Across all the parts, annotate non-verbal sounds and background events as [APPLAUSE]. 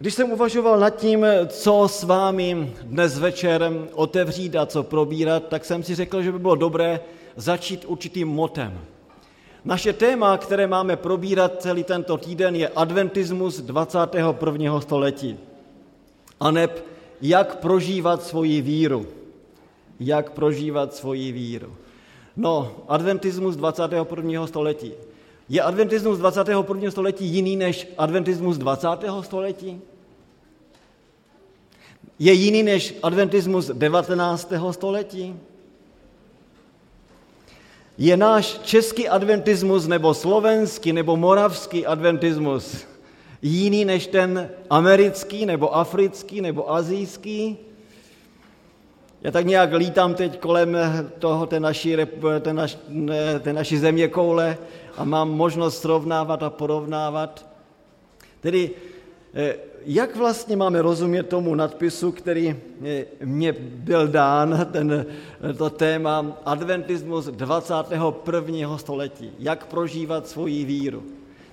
Když jsem uvažoval nad tím, co s vámi dnes večer otevřít a co probírat, tak jsem si řekl, že by bylo dobré začít určitým motem. Naše téma, které máme probírat celý tento týden, je adventismus 21. století. A neb jak prožívat svoji víru. Jak prožívat svoji víru. No, adventismus 21. století. Je adventismus 21. století jiný než adventismus 20. století? Je jiný než adventismus 19. století? Je náš český adventismus nebo slovenský nebo moravský adventismus jiný než ten americký nebo africký nebo azijský? Já tak nějak lítám teď kolem toho, té naší, té naš, té naší země koule a mám možnost srovnávat a porovnávat. Tedy jak vlastně máme rozumět tomu nadpisu, který eh, mě byl dán, [LAUGHS] ten, to téma adventismus 21. století. Jak prožívat svoji víru.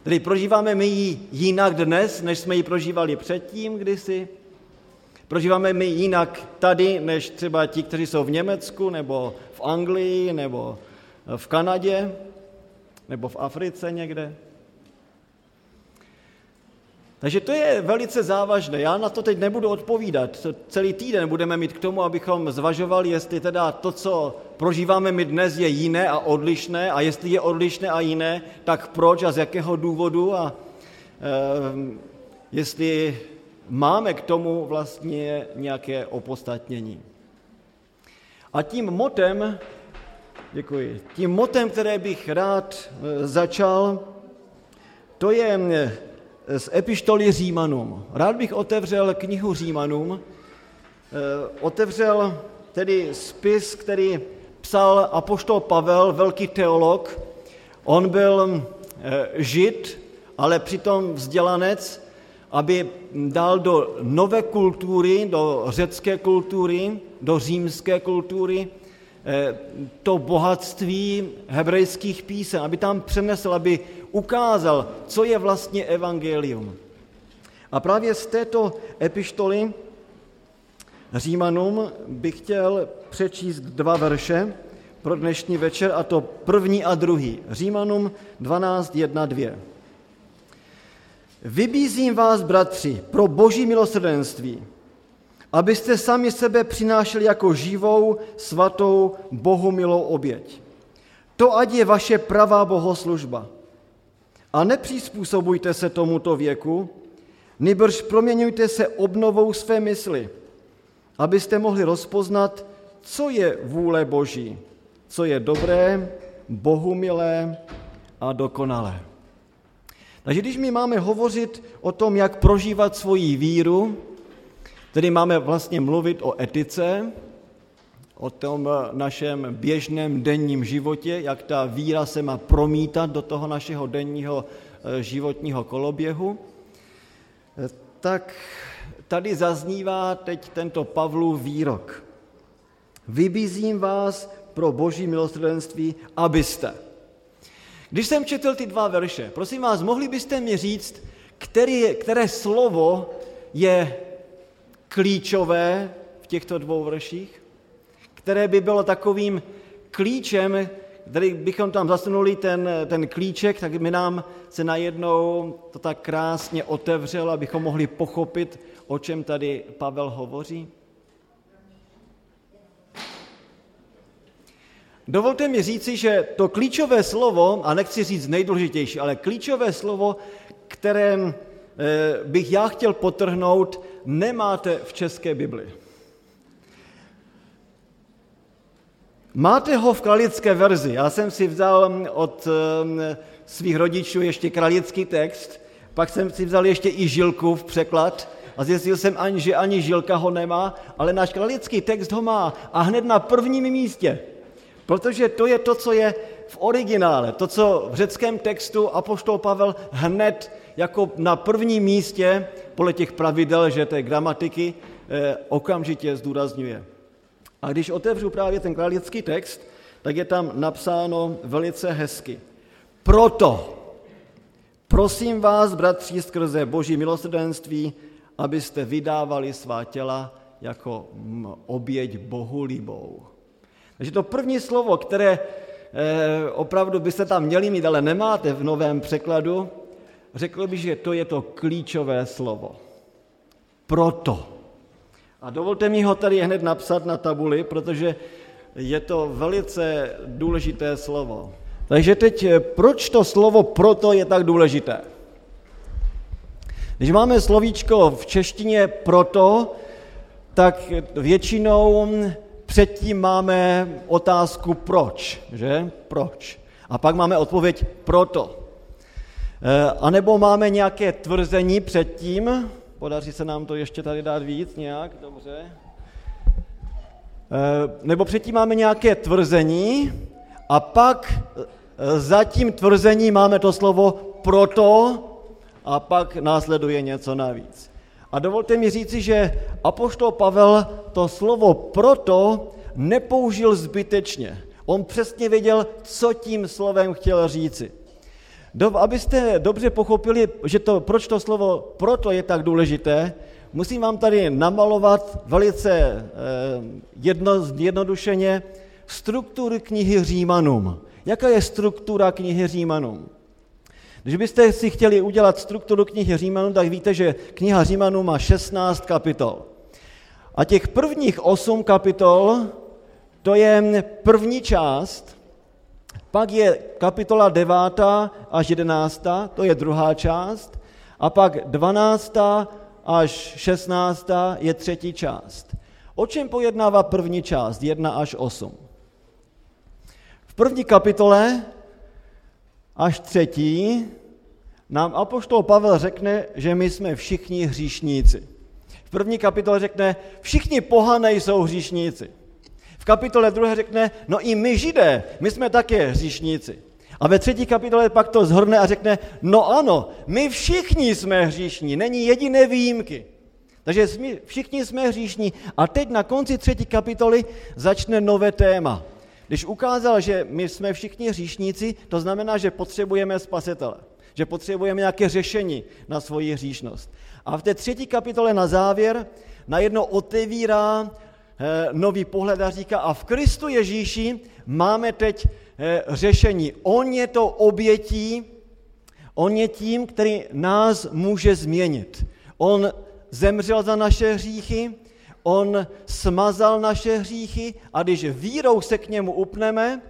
Tedy prožíváme my ji jinak dnes, než jsme ji prožívali předtím kdysi? Prožíváme my jinak tady, než třeba ti, kteří jsou v Německu, nebo v Anglii, nebo v Kanadě, nebo v Africe někde? Takže to je velice závažné. Já na to teď nebudu odpovídat. Celý týden budeme mít k tomu, abychom zvažovali, jestli teda to, co prožíváme my dnes, je jiné a odlišné a jestli je odlišné a jiné, tak proč a z jakého důvodu a e, jestli máme k tomu vlastně nějaké opostatnění. A tím motem, děkuji, tím motem, které bych rád eh, začal, to je z epištoly Římanům. Rád bych otevřel knihu Římanům, eh, otevřel tedy spis, který psal apoštol Pavel, velký teolog. On byl eh, žid, ale přitom vzdělanec, aby dal do nové kultury, do řecké kultury, do římské kultury, eh, to bohatství hebrejských písem, aby tam přenesl, aby ukázal, co je vlastně evangelium. A právě z této epištoly Římanům bych chtěl přečíst dva verše pro dnešní večer, a to první a druhý. Římanům 12, 1, 2. Vybízím vás, bratři, pro boží milosrdenství, abyste sami sebe přinášeli jako živou, svatou, Bohu milou oběť. To ať je vaše pravá bohoslužba. A nepřizpůsobujte se tomuto věku, nýbrž proměňujte se obnovou své mysli, abyste mohli rozpoznat, co je vůle Boží, co je dobré, bohumilé a dokonalé. Takže když my máme hovořit o tom, jak prožívat svoji víru, tedy máme vlastně mluvit o etice, o tom našem běžném denním životě, jak ta víra se má promítat do toho našeho denního eh, životního koloběhu, tak tady zaznívá teď tento Pavlův výrok. Vybízím vás pro boží milosrdenství, abyste. Když jsem četl ty dva verše, prosím vás, mohli byste mi říct, který, které slovo je klíčové v těchto dvou verších? Které by bylo takovým klíčem, který bychom tam zasunuli ten, ten klíček, tak by nám se najednou to tak krásně otevřelo, abychom mohli pochopit, o čem tady Pavel hovoří. Dovolte mi říci, že to klíčové slovo, a nechci říct nejdůležitější, ale klíčové slovo, které eh, bych já chtěl potrhnout, nemáte v české Bibli. Máte ho v kralické verzi. Já jsem si vzal od svých rodičů ještě kralický text, pak jsem si vzal ještě i Žilku v překlad a zjistil jsem, ani, že ani Žilka ho nemá, ale náš kralický text ho má a hned na prvním místě. Protože to je to, co je v originále, to, co v řeckém textu apoštol Pavel hned jako na prvním místě, podle těch pravidel, že té gramatiky, eh, okamžitě zdůrazňuje. A když otevřu právě ten králický text, tak je tam napsáno velice hezky. Proto prosím vás, bratři, skrze boží milosrdenství, abyste vydávali svá těla jako oběť Bohu líbou. Takže to první slovo, které eh, opravdu byste tam měli mít, ale nemáte v novém překladu, řekl bych, že to je to klíčové slovo. Proto. A dovolte mi ho tady hned napsat na tabuli, protože je to velice důležité slovo. Takže teď, eh, proč to slovo proto je tak důležité? Když máme slovíčko v češtině proto, tak většinou předtím máme otázku proč, že? Proč? A pak máme odpověď proto. Eh, a nebo máme nějaké tvrzení předtím, podaří se nám to ještě tady dát víc nějak, dobře. Eh, nebo předtím máme nějaké tvrzení a pak eh, za tím tvrzení máme to slovo proto a pak následuje něco navíc. A dovolte mi říci, že apoštol Pavel to slovo proto nepoužil zbytečně. On přesně věděl, co tím slovem chtěl říci. Do, abyste dobře pochopili, že to, proč to slovo proto je tak důležité, musím vám tady namalovat velice eh, jedno, jednodušeně strukturu knihy Římanům. Jaká je struktura knihy Římanům? Když byste si chtěli udělat strukturu knihy Římanů, tak víte, že kniha Římanů má 16 kapitol. A těch prvních 8 kapitol, to je první část, pak je kapitola 9. až 11. to je druhá část, a pak 12. až 16. je třetí část. O čem pojednává první část, 1 až 8? V první kapitole až třetí nám apoštol Pavel řekne, že my jsme všichni hříšníci. V první kapitole řekne, všichni pohané jsou hříšníci. Kapitole druhé řekne, no i my židé, my jsme také hříšníci. A ve třetí kapitole pak to zhrne a řekne, no ano, my všichni jsme hříšní, není jediné výjimky. Takže všichni jsme hříšní. A teď na konci třetí kapitoly začne nové téma. Když ukázal, že my jsme všichni hříšníci, to znamená, že potřebujeme spasitele. Že potřebujeme nějaké řešení na svoji hříšnost. A v té třetí kapitole na závěr najednou otevírá nový pohled a říká, a v Kristu Ježíši máme teď eh, řešení. On je to obětí, on je tím, který nás může změnit. On zemřel za naše hříchy, on smazal naše hříchy a když vírou se k němu upneme,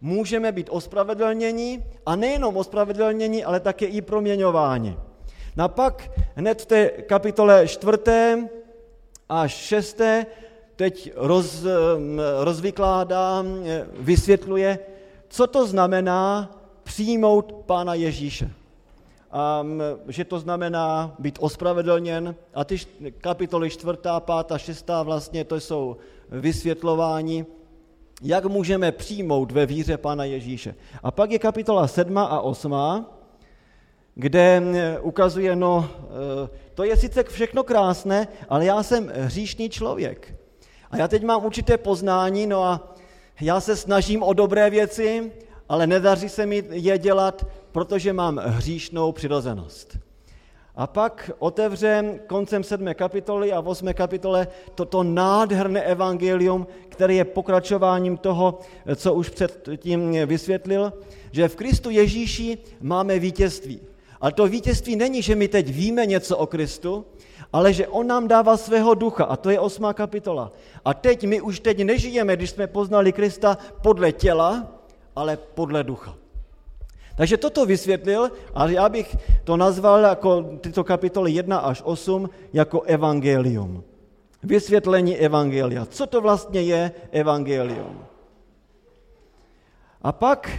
můžeme být ospravedlněni a nejenom ospravedlněni, ale také i proměňováni. No a pak hned v té kapitole čtvrté a šesté teď roz, rozvykládá, vysvětluje, co to znamená přijmout Pána Ježíše a že to znamená být ospravedlněn. A ty kapitoly čtvrtá, pátá, šestá vlastně to jsou vysvětlování, jak můžeme přijmout ve víře Pána Ježíše. A pak je kapitola sedma a osmá, kde ukazuje, no, e, to je sice všechno krásné, ale já jsem hříšný člověk. A já teď mám určité poznání, no a já se snažím o dobré věci, ale nedaří se mi je dělat, protože mám hříšnou přirozenost. A pak otevře koncem sedmé kapitoly a v osmé kapitole toto nádherné evangelium, které je pokračováním toho, co už předtím vysvětlil, že v Kristu Ježíši máme vítězství. Ale to vítězství není, že my teď víme něco o Kristu, ale že on nám dává svého ducha a to je osmá kapitola. A teď my už teď nežijeme, když jsme poznali Krista podle těla, ale podle ducha. Takže toto vysvětlil a já bych to nazval jako tyto kapitoly 1 až 8 jako evangelium. Vysvětlení evangelia. Co to vlastně je evangelium? A pak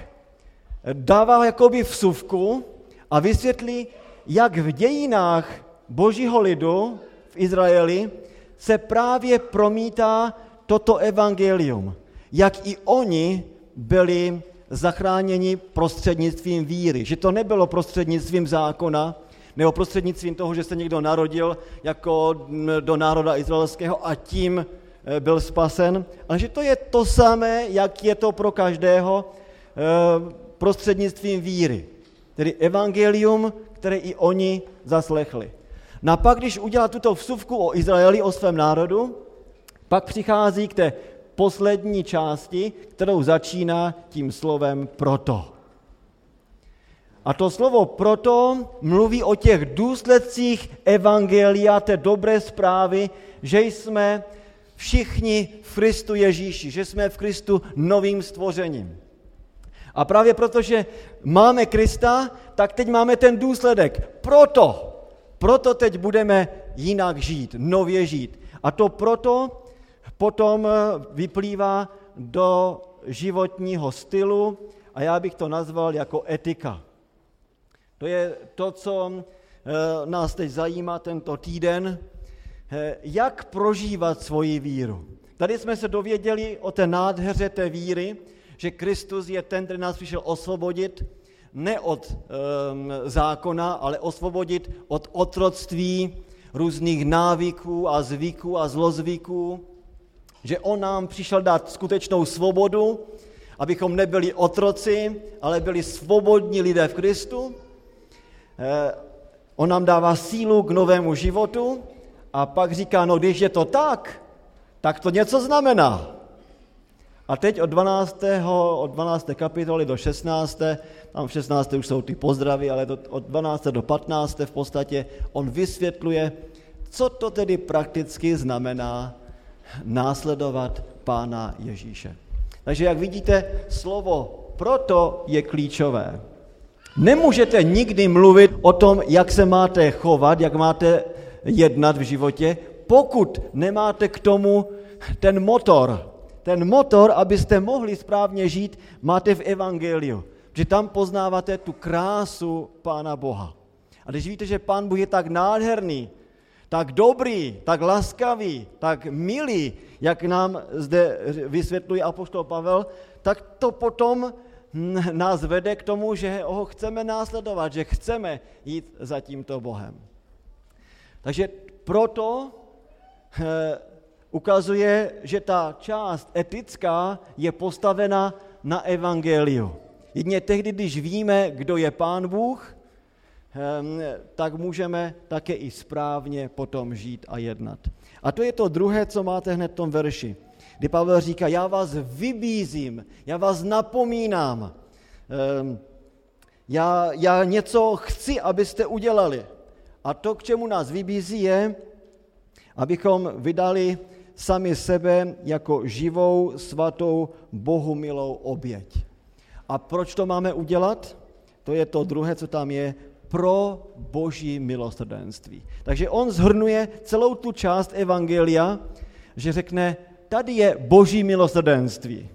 dává jakoby vsuvku a vysvětlí, jak v dějinách božího lidu v Izraeli se právě promítá toto evangelium. Jak i oni byli zachráněni prostřednictvím víry. Že to nebylo prostřednictvím zákona, nebo prostřednictvím toho, že se někdo narodil jako do národa izraelského a tím e, byl spasen, ale že to je to samé, jak je to pro každého e, prostřednictvím víry. Tedy evangelium, které i oni zaslechli. No a pak, když udělá tuto vsuvku o Izraeli, o svém národu, pak přichází k té poslední části, kterou začíná tím slovem proto. A to slovo proto mluví o těch důsledcích evangelia, té dobré zprávy, že jsme všichni v Kristu Ježíši, že jsme v Kristu novým stvořením. A právě protože máme Krista, tak teď máme ten důsledek. Proto, proto teď budeme jinak žít, nově žít. A to proto potom vyplývá do životního stylu a já bych to nazval jako etika. To je to, co eh, nás teď zajímá tento týden, eh, jak prožívat svoji víru. Tady jsme se dověděli o té nádheře té víry, že Kristus je ten, který nás přišel osvobodit, ne od um, zákona, ale osvobodit od otroctví, různých návyků a zvyků a zlozvyků, že on nám přišel dát skutečnou svobodu, abychom nebyli otroci, ale byli svobodní lidé v Kristu. Eh, on nám dává sílu k novému životu a pak říká, no když je to tak, tak to něco znamená. A teď od 12. od 12. kapitoly do 16. tam v 16. už jsou ty pozdravy, ale od 12. do 15. v podstatě on vysvětluje, co to tedy prakticky znamená následovat Pána Ježíše. Takže jak vidíte, slovo proto je klíčové. Nemůžete nikdy mluvit o tom, jak se máte chovat, jak máte jednat v životě, pokud nemáte k tomu ten motor. Ten motor, abyste mohli správně žít, máte v Evangeliu. Že tam poznáváte tu krásu Pána Boha. A když víte, že Pán Bůh je tak nádherný, tak dobrý, tak laskavý, tak milý, jak nám zde vysvětluje apoštol Pavel, tak to potom [LAUGHS] nás vede k tomu, že ho chceme následovat, že chceme jít za tímto Bohem. Takže proto eh, ukazuje, že ta část etická je postavena na evangeliu. Jedně tehdy, když víme, kdo je Pán Bůh, ehm, tak můžeme také i správně potom žít a jednat. A to je to druhé, co máte hned v tom verši kdy Pavel říká, já vás vybízím, já vás napomínám, ehm, já, já něco chci, abyste udělali. A to, k čemu nás vybízí, je, abychom vydali sami sebe jako živou, svatou, Bohu milou oběť. A proč to máme udělat? To je to druhé, co tam je, pro boží milosrdenství. Takže on zhrnuje celou tu část Evangelia, že řekne, tady je boží milosrdenství.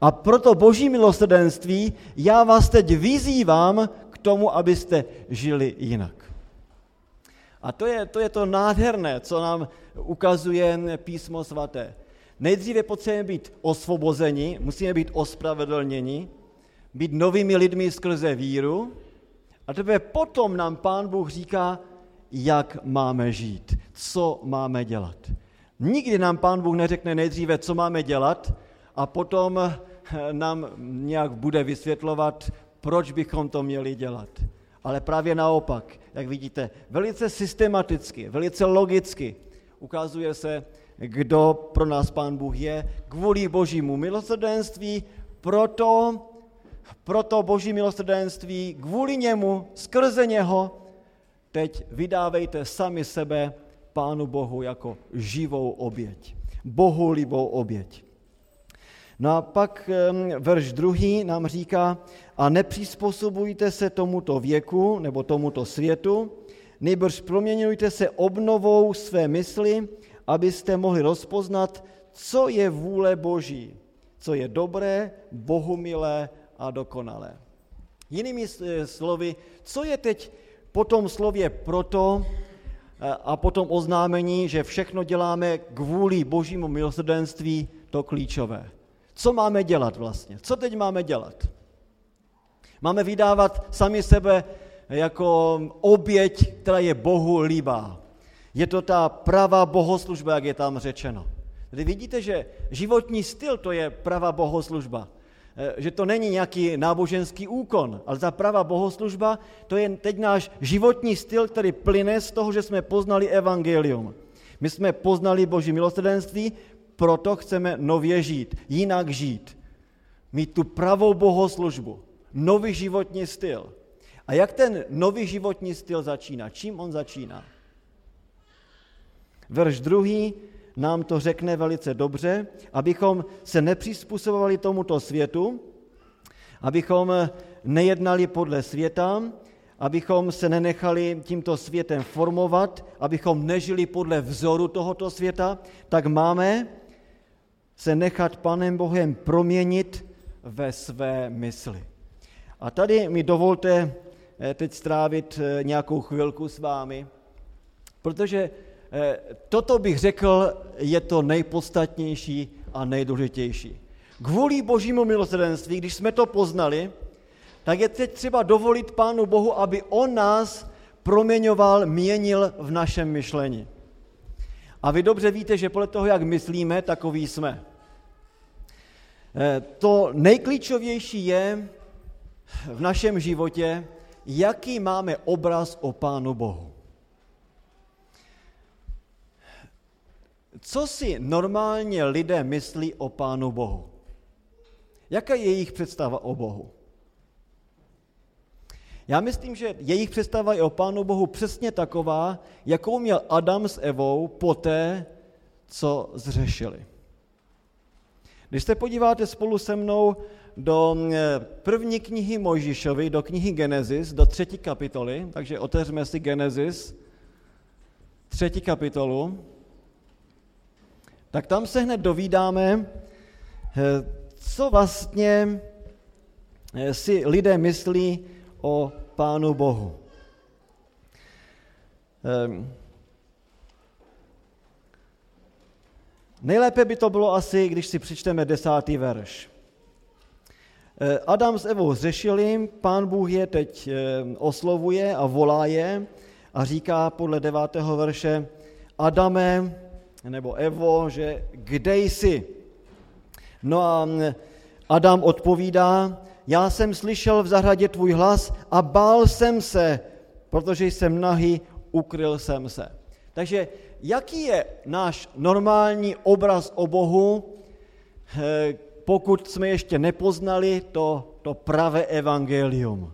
A proto boží milosrdenství já vás teď vyzývám k tomu, abyste žili jinak. A to je, to je to nádherné, co nám ukazuje písmo svaté. Nejdříve potřebujeme být osvobozeni, musíme být ospravedlněni, být novými lidmi skrze víru a teprve potom nám Pán Bůh říká, jak máme žít, co máme dělat. Nikdy nám Pán Bůh neřekne nejdříve, co máme dělat, a potom eh, nám nějak bude vysvětlovat, proč bychom to měli dělat. Ale právě naopak, jak vidíte, velice systematicky, velice logicky ukazuje se, kdo pro nás Pán Bůh je, kvůli božímu milosrdenství, proto, proto boží milosrdenství, kvůli němu, skrze něho, teď vydávejte sami sebe Pánu Bohu jako živou oběť, bohulibou oběť. No a pak verš druhý nám říká, a nepřizpůsobujte se tomuto věku nebo tomuto světu, nejbrž proměňujte se obnovou své mysli, abyste mohli rozpoznat, co je vůle Boží, co je dobré, bohumilé a dokonalé. Jinými slovy, co je teď po tom slově proto, a potom oznámení, že všechno děláme kvůli božímu milosrdenství, to klíčové. Co máme dělat vlastně? Co teď máme dělat? Máme vydávat sami sebe jako oběť, která je Bohu líbá. Je to ta pravá bohoslužba, jak je tam řečeno. Tady vidíte, že životní styl to je pravá bohoslužba. že to není nějaký náboženský úkon, ale ta pravá bohoslužba, to je teď náš životní styl, který plyne z toho, že jsme poznali evangelium. My jsme poznali Boží milosrdenství, proto chceme nově žít, jinak žít. Mít tu pravou bohoslužbu, nový životní styl. A jak ten nový životní styl začíná? Čím on začíná? Verš druhý nám to řekne velice dobře, abychom se nepřizpůsobovali tomuto světu, abychom nejednali podle světa, abychom se nenechali tímto světem formovat, abychom nežili podle vzoru tohoto světa, tak máme se nechat Panem Bohem proměnit ve své mysli. A tady mi dovolte eh, teď strávit eh, nějakou chvilku s vámi, protože eh, toto bych řekl, je to nejpodstatnější a nejdůležitější. Kvůli božímu milosrdenství, když jsme to poznali, tak je teď třeba dovolit Pánu Bohu, aby On nás proměňoval, měnil v našem myšlení. A vy dobře víte, že podle toho, jak myslíme, takový jsme. To nejklíčovější je v našem životě, jaký máme obraz o Pánu Bohu. Co si normálně lidé myslí o Pánu Bohu? Jaká je jejich představa o Bohu? Já myslím, že jejich představa je o Pánu Bohu přesně taková, jakou měl Adam s Evou poté, co zřešili. Když se podíváte spolu se mnou do eh, první knihy Mojžišovi, do knihy Genesis, do třetí kapitoly, takže otevřeme si Genesis, třetí kapitolu, tak tam se hned dovídáme, eh, co vlastně eh, si lidé myslí o Pánu Bohu. Ehm, nejlépe by to bylo asi, když si přečteme desátý verš. Eh, Adam s Evou zřešili, pán Bůh je teď eh, oslovuje a volá je a říká podle devátého verše Adame nebo Evo, že kde jsi? No a mm, Adam odpovídá, já jsem slyšel v zahradě tvůj hlas a bál jsem se, protože jsem nahý, ukryl jsem se. Takže jaký je náš normální obraz o Bohu, eh, pokud jsme ještě nepoznali to, to pravé evangelium?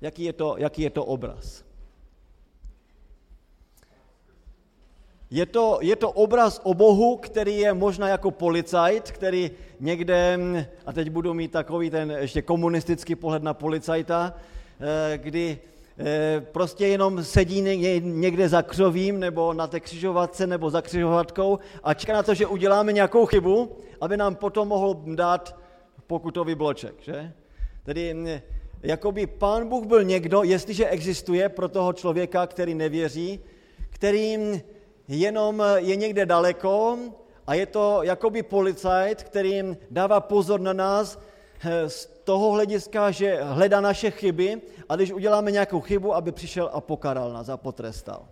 Jaký je to, jaký je to obraz? Je to, je to obraz o Bohu, který je možná jako policajt, který někde, a teď budu mít takový ten ještě komunistický pohled na policajta, eh, kdy eh, prostě jenom sedí někde za křovím nebo na té křižovatce nebo za křižovatkou a čeká na to, že uděláme nějakou chybu, aby nám potom mohl dát pokutový bloček, že? Tedy jakoby pán Bůh byl někdo, jestliže existuje pro toho člověka, který nevěří, který jenom je někde daleko a je to jakoby policajt, který dává pozor na nás eh, z toho hlediska, že hledá naše chyby a když uděláme nějakou chybu, aby přišel a pokaral nás a potrestal.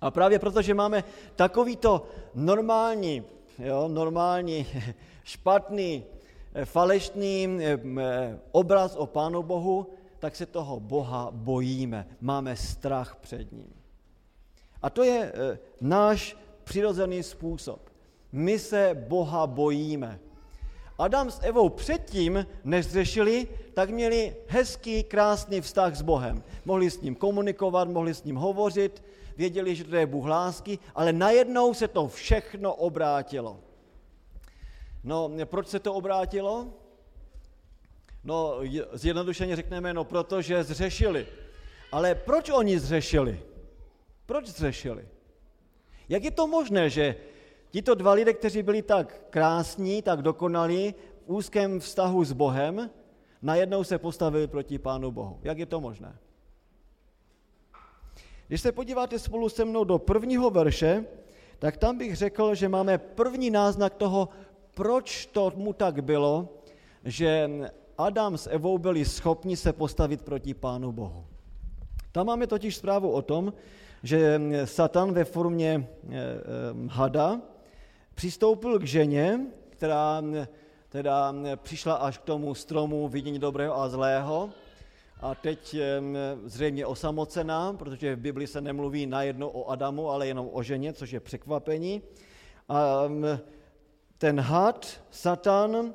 A právě proto, že máme takovýto normální, jo, normální, [LAUGHS] špatný, eh, falešný eh, obraz o Pánu Bohu, tak se toho Boha bojíme. Máme strach před ním. A to je e, náš přirozený způsob. My se Boha bojíme. Adam s Evou předtím, než řešili, tak měli hezký, krásný vztah s Bohem. Mohli s ním komunikovat, mohli s ním hovořit, věděli, že to je Bůh lásky, ale najednou se to všechno obrátilo. No, proč se to obrátilo? No, zjednodušeně řekneme, no protože zřešili. Ale proč oni zřešili? Proč zřešili? Jak je to možné, že tito dva lidé, kteří byli tak krásní, tak dokonalí, v úzkém vztahu s Bohem, najednou se postavili proti Pánu Bohu? Jak je to možné? Když se podíváte spolu se mnou do prvního verše, tak tam bych řekl, že máme první náznak toho, proč to mu tak bylo, že Adam s Evou byli schopni se postavit proti Pánu Bohu. Tam máme totiž zprávu o tom, že Satan ve formě eh, eh, hada přistoupil k ženě, která teda přišla až k tomu stromu vidění dobrého a zlého a teď zřejmě osamocená, protože v Bibli se nemluví najednou o Adamu, ale jenom o ženě, což je překvapení. A ten had, Satan,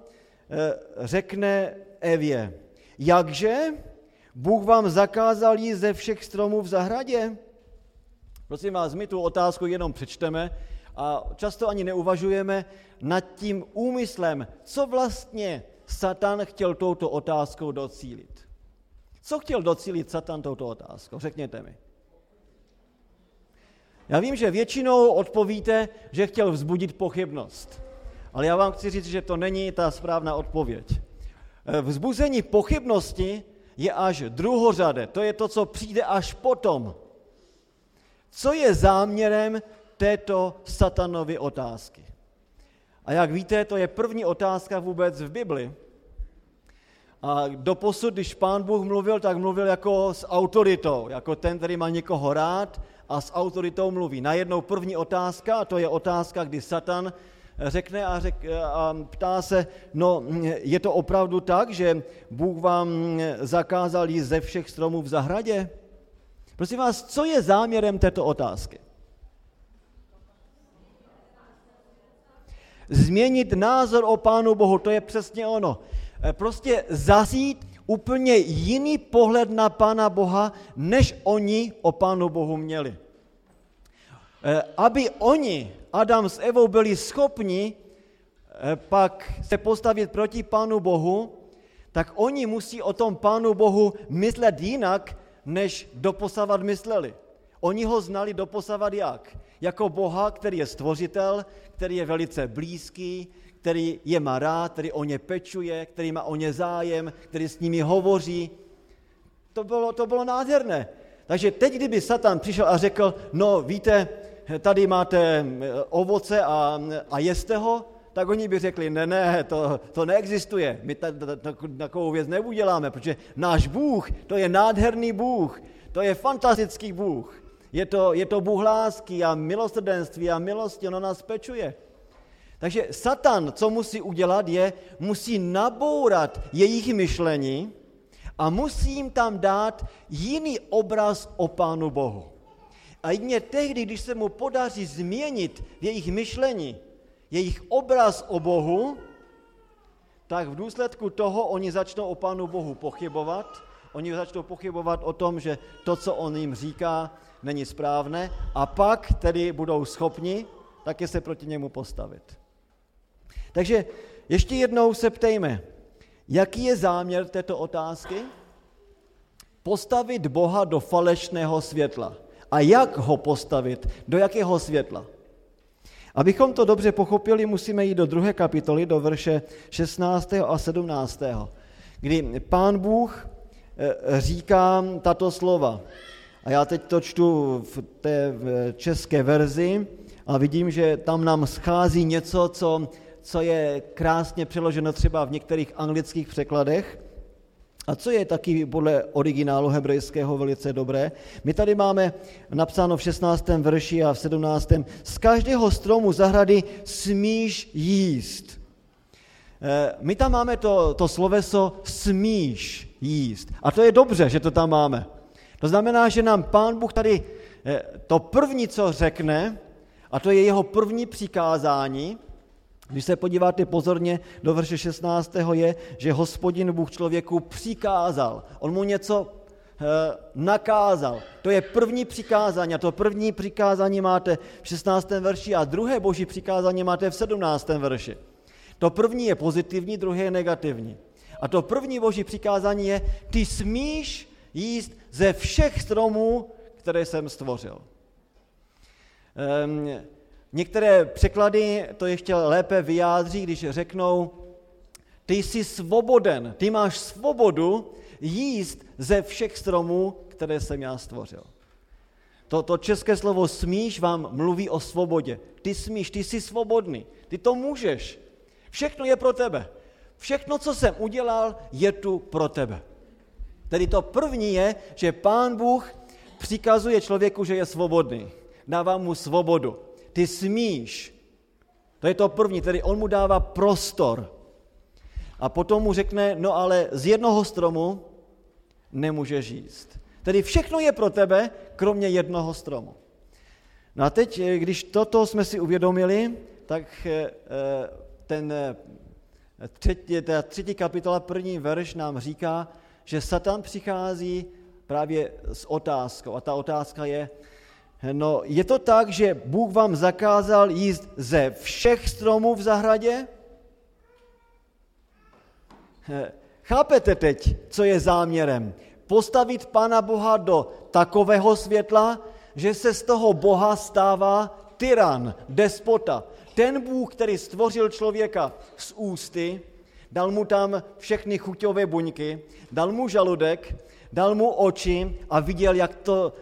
řekne Evě, jakže Bůh vám zakázal jíst ze všech stromů v zahradě? Prosím vás, my tu otázku jenom přečteme a často ani neuvažujeme nad tím úmyslem, co vlastně Satan chtěl touto otázkou docílit. Co chtěl docílit Satan touto otázkou? Řekněte mi. Já vím, že většinou odpovíte, že chtěl vzbudit pochybnost. Ale já vám chci říct, že to není ta správná odpověď. Vzbuzení pochybnosti je až druhořadé. To je to, co přijde až potom. Co je záměrem této satanovy otázky? A jak víte, to je první otázka vůbec v Bibli. A doposud, když pán Bůh mluvil, tak mluvil jako s autoritou, jako ten, který má někoho rád a s autoritou mluví. Najednou první otázka, a to je otázka, kdy Satan řekne a, řek, a ptá se, no je to opravdu tak, že Bůh vám zakázal jíst ze všech stromů v zahradě? Prosím vás, co je záměrem této otázky? Změnit názor o Pánu Bohu, to je přesně ono. E, prostě zasít úplně jiný pohled na Pána Boha, než oni o Pánu Bohu měli. E, aby oni, Adam s Evou, byli schopni e, pak se postavit proti Pánu Bohu, tak oni musí o tom Pánu Bohu myslet jinak, než doposavat mysleli. Oni ho znali doposavat jak? Jako Boha, který je stvořitel, který je velice blízký, který je má rád, který o ně pečuje, který má o ně zájem, který s nimi hovoří. To bylo, to bylo nádherné. Takže teď, kdyby Satan přišel a řekl, no víte, tady máte eh, ovoce a, a jeste ho, tak oni by řekli, ne, ne, to, to neexistuje, my takovou věc neuděláme, protože náš Bůh, to je nádherný Bůh, to je fantastický Bůh. Je to, je to Bůh lásky a milosrdenství a milosti, ono nás pečuje. Takže Satan, co musí udělat, je, musí nabourat jejich myšlení a musí jim tam dát jiný obraz o Pánu Bohu. A jedině tehdy, když se mu podaří změnit jejich myšlení, jejich obraz o Bohu, tak v důsledku toho oni začnou o Pánu Bohu pochybovat, oni začnou pochybovat o tom, že to, co on jim říká, není správné a pak tedy budou schopni také se proti němu postavit. Takže ještě jednou se ptejme, jaký je záměr této otázky? Postavit Boha do falešného světla. A jak ho postavit? Do jakého světla? Abychom to dobře pochopili, musíme jít do druhé kapitoly, do verše 16. a 17., kdy pán Bůh eh, říká tato slova. A já teď to čtu v té české verzi a vidím, že tam nám schází něco, co, co je krásně přeloženo třeba v některých anglických překladech. A co je taky podle originálu hebrejského velice dobré? My tady máme napsáno v 16. verši a v 17. Z každého stromu zahrady smíš jíst. Eh, my tam máme to, to sloveso smíš jíst. A to je dobře, že to tam máme. To znamená, že nám pán Bůh tady eh, to první, co řekne, a to je jeho první přikázání, když se podíváte pozorně do verše 16. je, že hospodin Bůh člověku přikázal. On mu něco e, nakázal. To je první přikázání a to první přikázání máte v 16. verši a druhé boží přikázání máte v 17. verši. To první je pozitivní, druhé je negativní. A to první boží přikázání je, ty smíš jíst ze všech stromů, které jsem stvořil. Um, některé překlady to ještě lépe vyjádří, když řeknou, ty jsi svoboden, ty máš svobodu jíst ze všech stromů, které jsem já stvořil. To, české slovo smíš vám mluví o svobodě. Ty smíš, ty jsi svobodný, ty to můžeš. Všechno je pro tebe. Všechno, co jsem udělal, je tu pro tebe. Tedy to první je, že pán Bůh přikazuje člověku, že je svobodný. Dává mu svobodu. Ty smíš. To je to první, tedy on mu dává prostor. a potom mu řekne, no ale z jednoho stromu nemůžeš jíst. Tedy všechno je pro tebe, kromě jednoho stromu. No a teď, eh, když toto jsme si uvědomili, tak eh, ten třetí, ta třetí kapitola, první verš nám říká, že Satan přichází právě s otázkou. A ta otázka je, no je to tak, že Bůh vám zakázal jíst ze všech stromů v zahradě? Chápete teď, co je záměrem? Postavit Pána Boha do takového světla, že se z toho Boha stává tyran, despota. Ten Bůh, který stvořil člověka z ústy, dal mu tam všechny chuťové buňky, dal mu žaludek, dal mu oči a viděl, jak to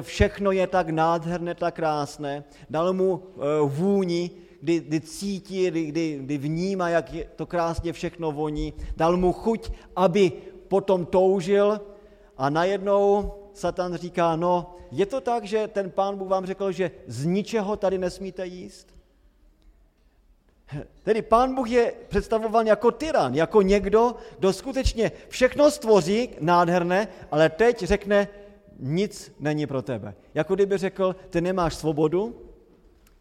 všechno je tak nádherné, tak krásné, dal mu eh, vůni, kdy, kdy cítí, kdy, kdy, vnímá, jak je to krásně všechno voní, dal mu chuť, aby potom toužil a najednou Satan říká, no, je to tak, že ten pán Bůh vám řekl, že z ničeho tady nesmíte jíst? [LAUGHS] Tedy pán Bůh je představován jako tyran, jako někdo, kdo skutečně všechno stvoří nádherné, ale teď řekne, nic není pro tebe. Jako kdyby řekl, ty nemáš svobodu,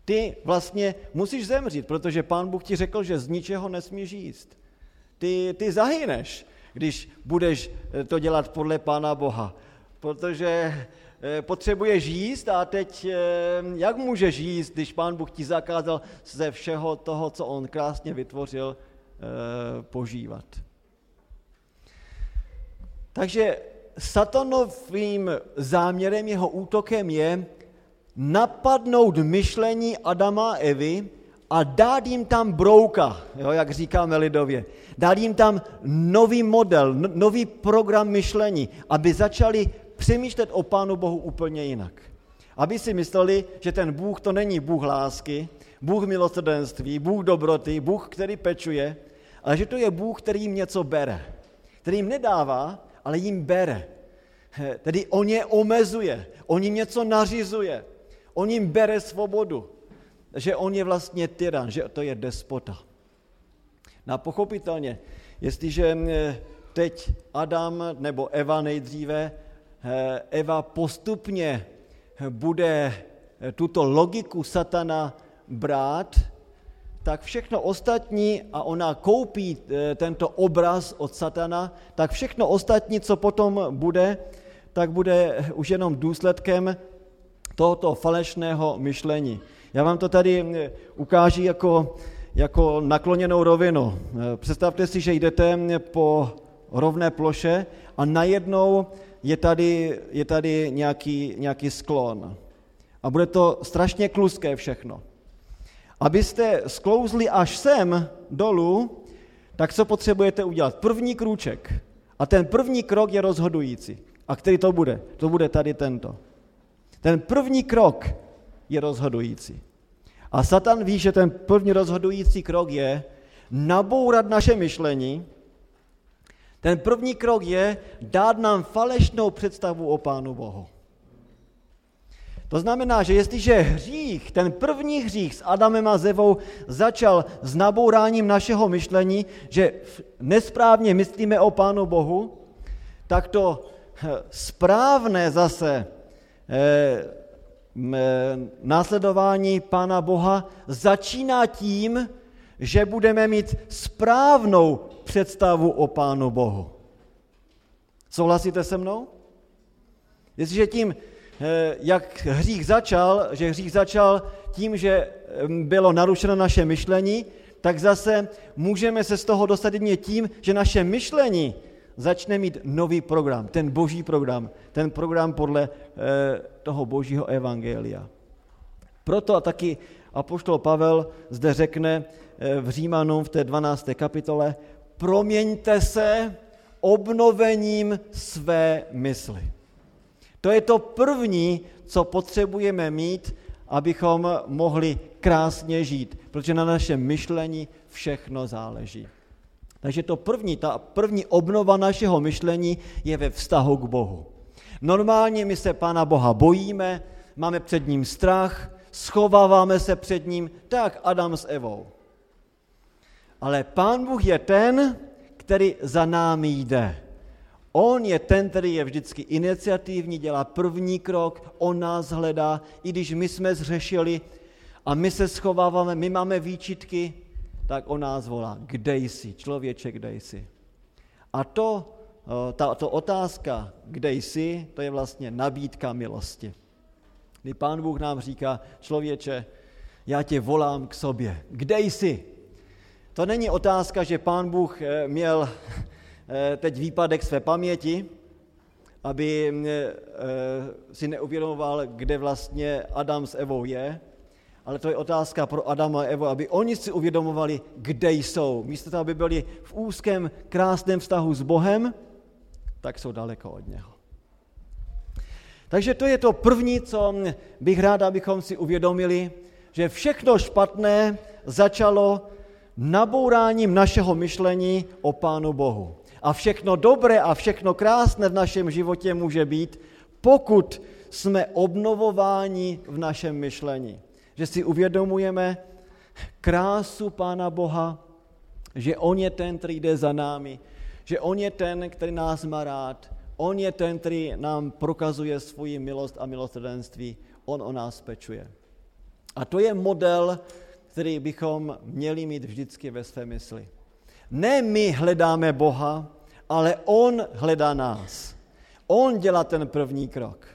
ty vlastně musíš zemřít, protože pán Bůh ti řekl, že z ničeho nesmíš jíst. Ty, ty zahyneš, když budeš to dělat podle pána Boha, protože Eh, potřebuješ jíst a teď eh, jak můžeš jíst, když pán Bůh ti zakázal ze všeho toho, co on krásně vytvořil, eh, požívat. Takže satanovým záměrem, jeho útokem je napadnout myšlení Adama a Evy a dát jim tam brouka, jo, jak říkáme lidově. Dát jim tam nový model, nový program myšlení, aby začali přemýšlet o Pánu Bohu úplně jinak. Aby si mysleli, že ten Bůh to není Bůh lásky, Bůh milosrdenství, Bůh dobroty, Bůh, který pečuje, ale že to je Bůh, který jim něco bere. Který jim nedává, ale jim bere. Tedy on je omezuje, on jim něco nařizuje, on jim bere svobodu. Že on je vlastně tyran, že to je despota. No a pochopitelně, jestliže eh, teď Adam nebo Eva nejdříve Eh, Eva postupně bude tuto logiku satana brát, tak všechno ostatní, a ona koupí eh, tento obraz od satana, tak všechno ostatní, co potom bude, tak bude už jenom důsledkem tohoto falešného myšlení. Já vám to tady eh, ukážu jako, jako nakloněnou rovinu. Představte si, že jdete po rovné ploše a najednou je tady, je tady nějaký, nějaký sklon. A bude to strašně kluské všechno. Abyste sklouzli až sem dolů, tak co potřebujete udělat? První krůček. A ten první krok je rozhodující. A který to bude? To bude tady tento. Ten první krok je rozhodující. A Satan ví, že ten první rozhodující krok je nabourat naše myšlení, ten první krok je dát nám falešnou představu o Pánu Bohu. To znamená, že jestliže hřích, ten první hřích s Adamem a Zevou začal s nabouráním našeho myšlení, že nesprávně myslíme o Pánu Bohu, tak to eh, správné zase eh, následování Pána Boha začíná tím, že budeme mít správnou představu o Pánu Bohu. Souhlasíte se mnou? Jestliže tím, eh, jak hřích začal, že hřích začal tím, že bylo narušeno naše myšlení, tak zase můžeme se z toho dostat jedině tím, že naše myšlení začne mít nový program, ten boží program, ten program podle eh, toho božího evangelia. Proto a taky apoštol Pavel zde řekne eh, v Římanům v té 12. kapitole, proměňte se obnovením své mysli. To je to první, co potřebujeme mít, abychom mohli krásně žít, protože na našem myšlení všechno záleží. Takže to první, ta první obnova našeho myšlení je ve vztahu k Bohu. Normálně my se Pána Boha bojíme, máme před ním strach, schováváme se před ním, tak Adam s Evou. Ale Pán Bůh je ten, který za námi jde. On je ten, který je vždycky iniciativní, dělá první krok, on nás hledá, i když my jsme zřešili a my se schováváme, my máme výčitky, tak on nás volá, kde jsi, člověče, kde jsi. A to, eh, ta to otázka, kde jsi, to je vlastně nabídka milosti. Kdy pán Bůh nám říká, člověče, já tě volám k sobě, kde jsi? To není otázka, že pán Bůh eh, měl teď výpadek své paměti, aby si neuvědomoval, kde vlastně Adam s Evou je, ale to je otázka pro Adama a Evo, aby oni si uvědomovali, kde jsou. Místo toho, aby byli v úzkém, krásném vztahu s Bohem, tak jsou daleko od něho. Takže to je to první, co bych rád, abychom si uvědomili, že všechno špatné začalo nabouráním našeho myšlení o Pánu Bohu. A všechno dobré a všechno krásné v našem životě může být, pokud jsme obnovováni v našem myšlení že si uvědomujeme krásu Pána Boha, že On je ten, který jde za námi, že On je ten, který nás má rád, On je ten, který nám prokazuje svoji milost a milosrdenství, On o nás pečuje. A to je model, který bychom měli mít vždycky ve své mysli. Ne my hledáme Boha, ale On hledá nás. On dělá ten první krok.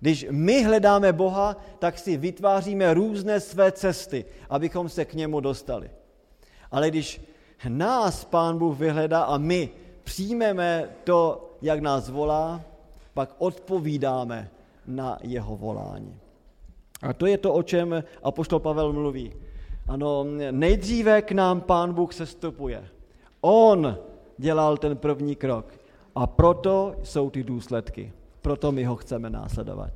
Když my hledáme Boha, tak si vytváříme různé své cesty, abychom se k němu dostali. Ale když nás Pán Bůh vyhledá a my přijmeme to, jak nás volá, pak odpovídáme na jeho volání. A to je to, o čem apoštol Pavel mluví. Ano, nejdříve k nám Pán Bůh sestupuje. On dělal ten první krok. A proto jsou ty důsledky proto my ho chceme následovat.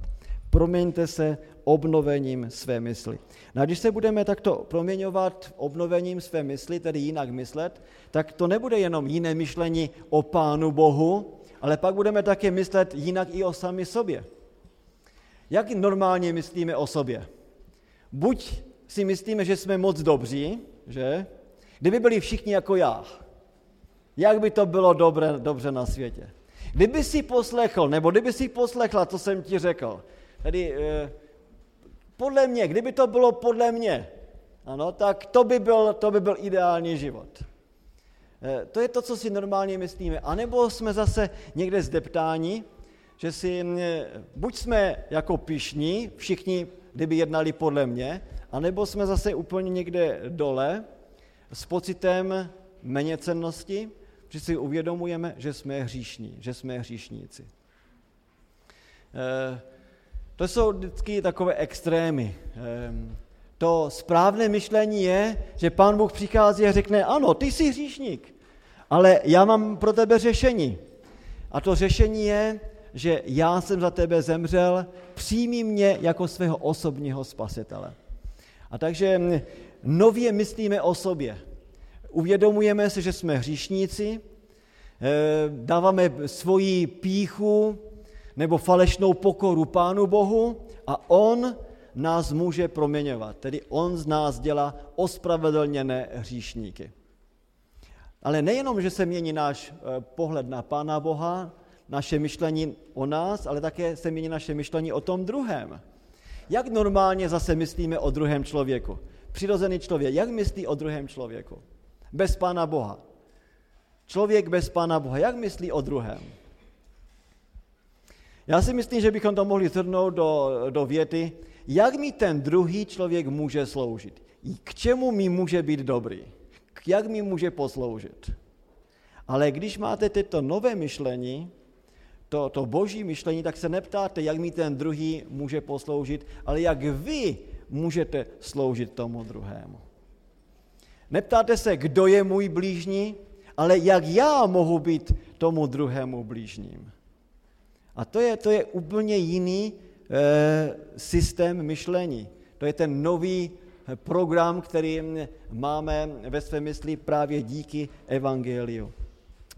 Proměňte se obnovením své mysli. No a když se budeme takto proměňovat obnovením své mysli, tedy jinak myslet, tak to nebude jenom jiné myšlení o Pánu Bohu, ale pak budeme také myslet jinak i o sami sobě. Jak normálně myslíme o sobě? Buď si myslíme, že jsme moc dobří, že? Kdyby byli všichni jako já, jak by to bylo dobré, dobře na světě? Kdyby si poslechl, nebo kdyby si poslechla, co jsem ti řekl, tedy eh, podle mě, kdyby to bylo podle mě, ano, tak to by byl, to by byl ideální život. Eh, to je to, co si normálně myslíme. A nebo jsme zase někde zdeptáni, že si, eh, buď jsme jako pišní, všichni, kdyby jednali podle mě, anebo jsme zase úplně někde dole s pocitem méněcennosti, že si uvědomujeme, že jsme hříšní, že jsme hříšníci. Eh, to jsou vždycky takové extrémy. Ehm, to správné myšlení je, že pán Bůh přichází a řekne, ano, ty jsi hříšník, ale já mám pro tebe řešení. A to řešení je, že já jsem za tebe zemřel, přijmi mě jako svého osobního spasitele. A takže hm, nově myslíme o sobě uvědomujeme si, že jsme hříšníci, eh, dáváme svoji píchu nebo falešnou pokoru Pánu Bohu a On nás může proměňovat. Tedy On z nás dělá ospravedlněné hříšníky. Ale nejenom, že se mění náš eh, pohled na Pána Boha, naše myšlení o nás, ale také se mění naše myšlení o tom druhém. Jak normálně zase myslíme o druhém člověku? Přirozený člověk, jak myslí o druhém člověku? bez Pána Boha. Člověk bez Pána Boha, jak myslí o druhém? Já si myslím, že bychom to mohli zhrnout do, do věty, jak mi ten druhý člověk může sloužit. K čemu mi může být dobrý? Jak mi může posloužit? Ale když máte tyto nové myšlení, to, to boží myšlení, tak se neptáte, jak mi ten druhý může posloužit, ale jak vy můžete sloužit tomu druhému. Neptáte se, kdo je můj blížní, ale jak já mohu být tomu druhému blížním. A to je, to je úplně jiný e, systém myšlení. To je ten nový eh, program, který máme ve své mysli právě díky evangeliu.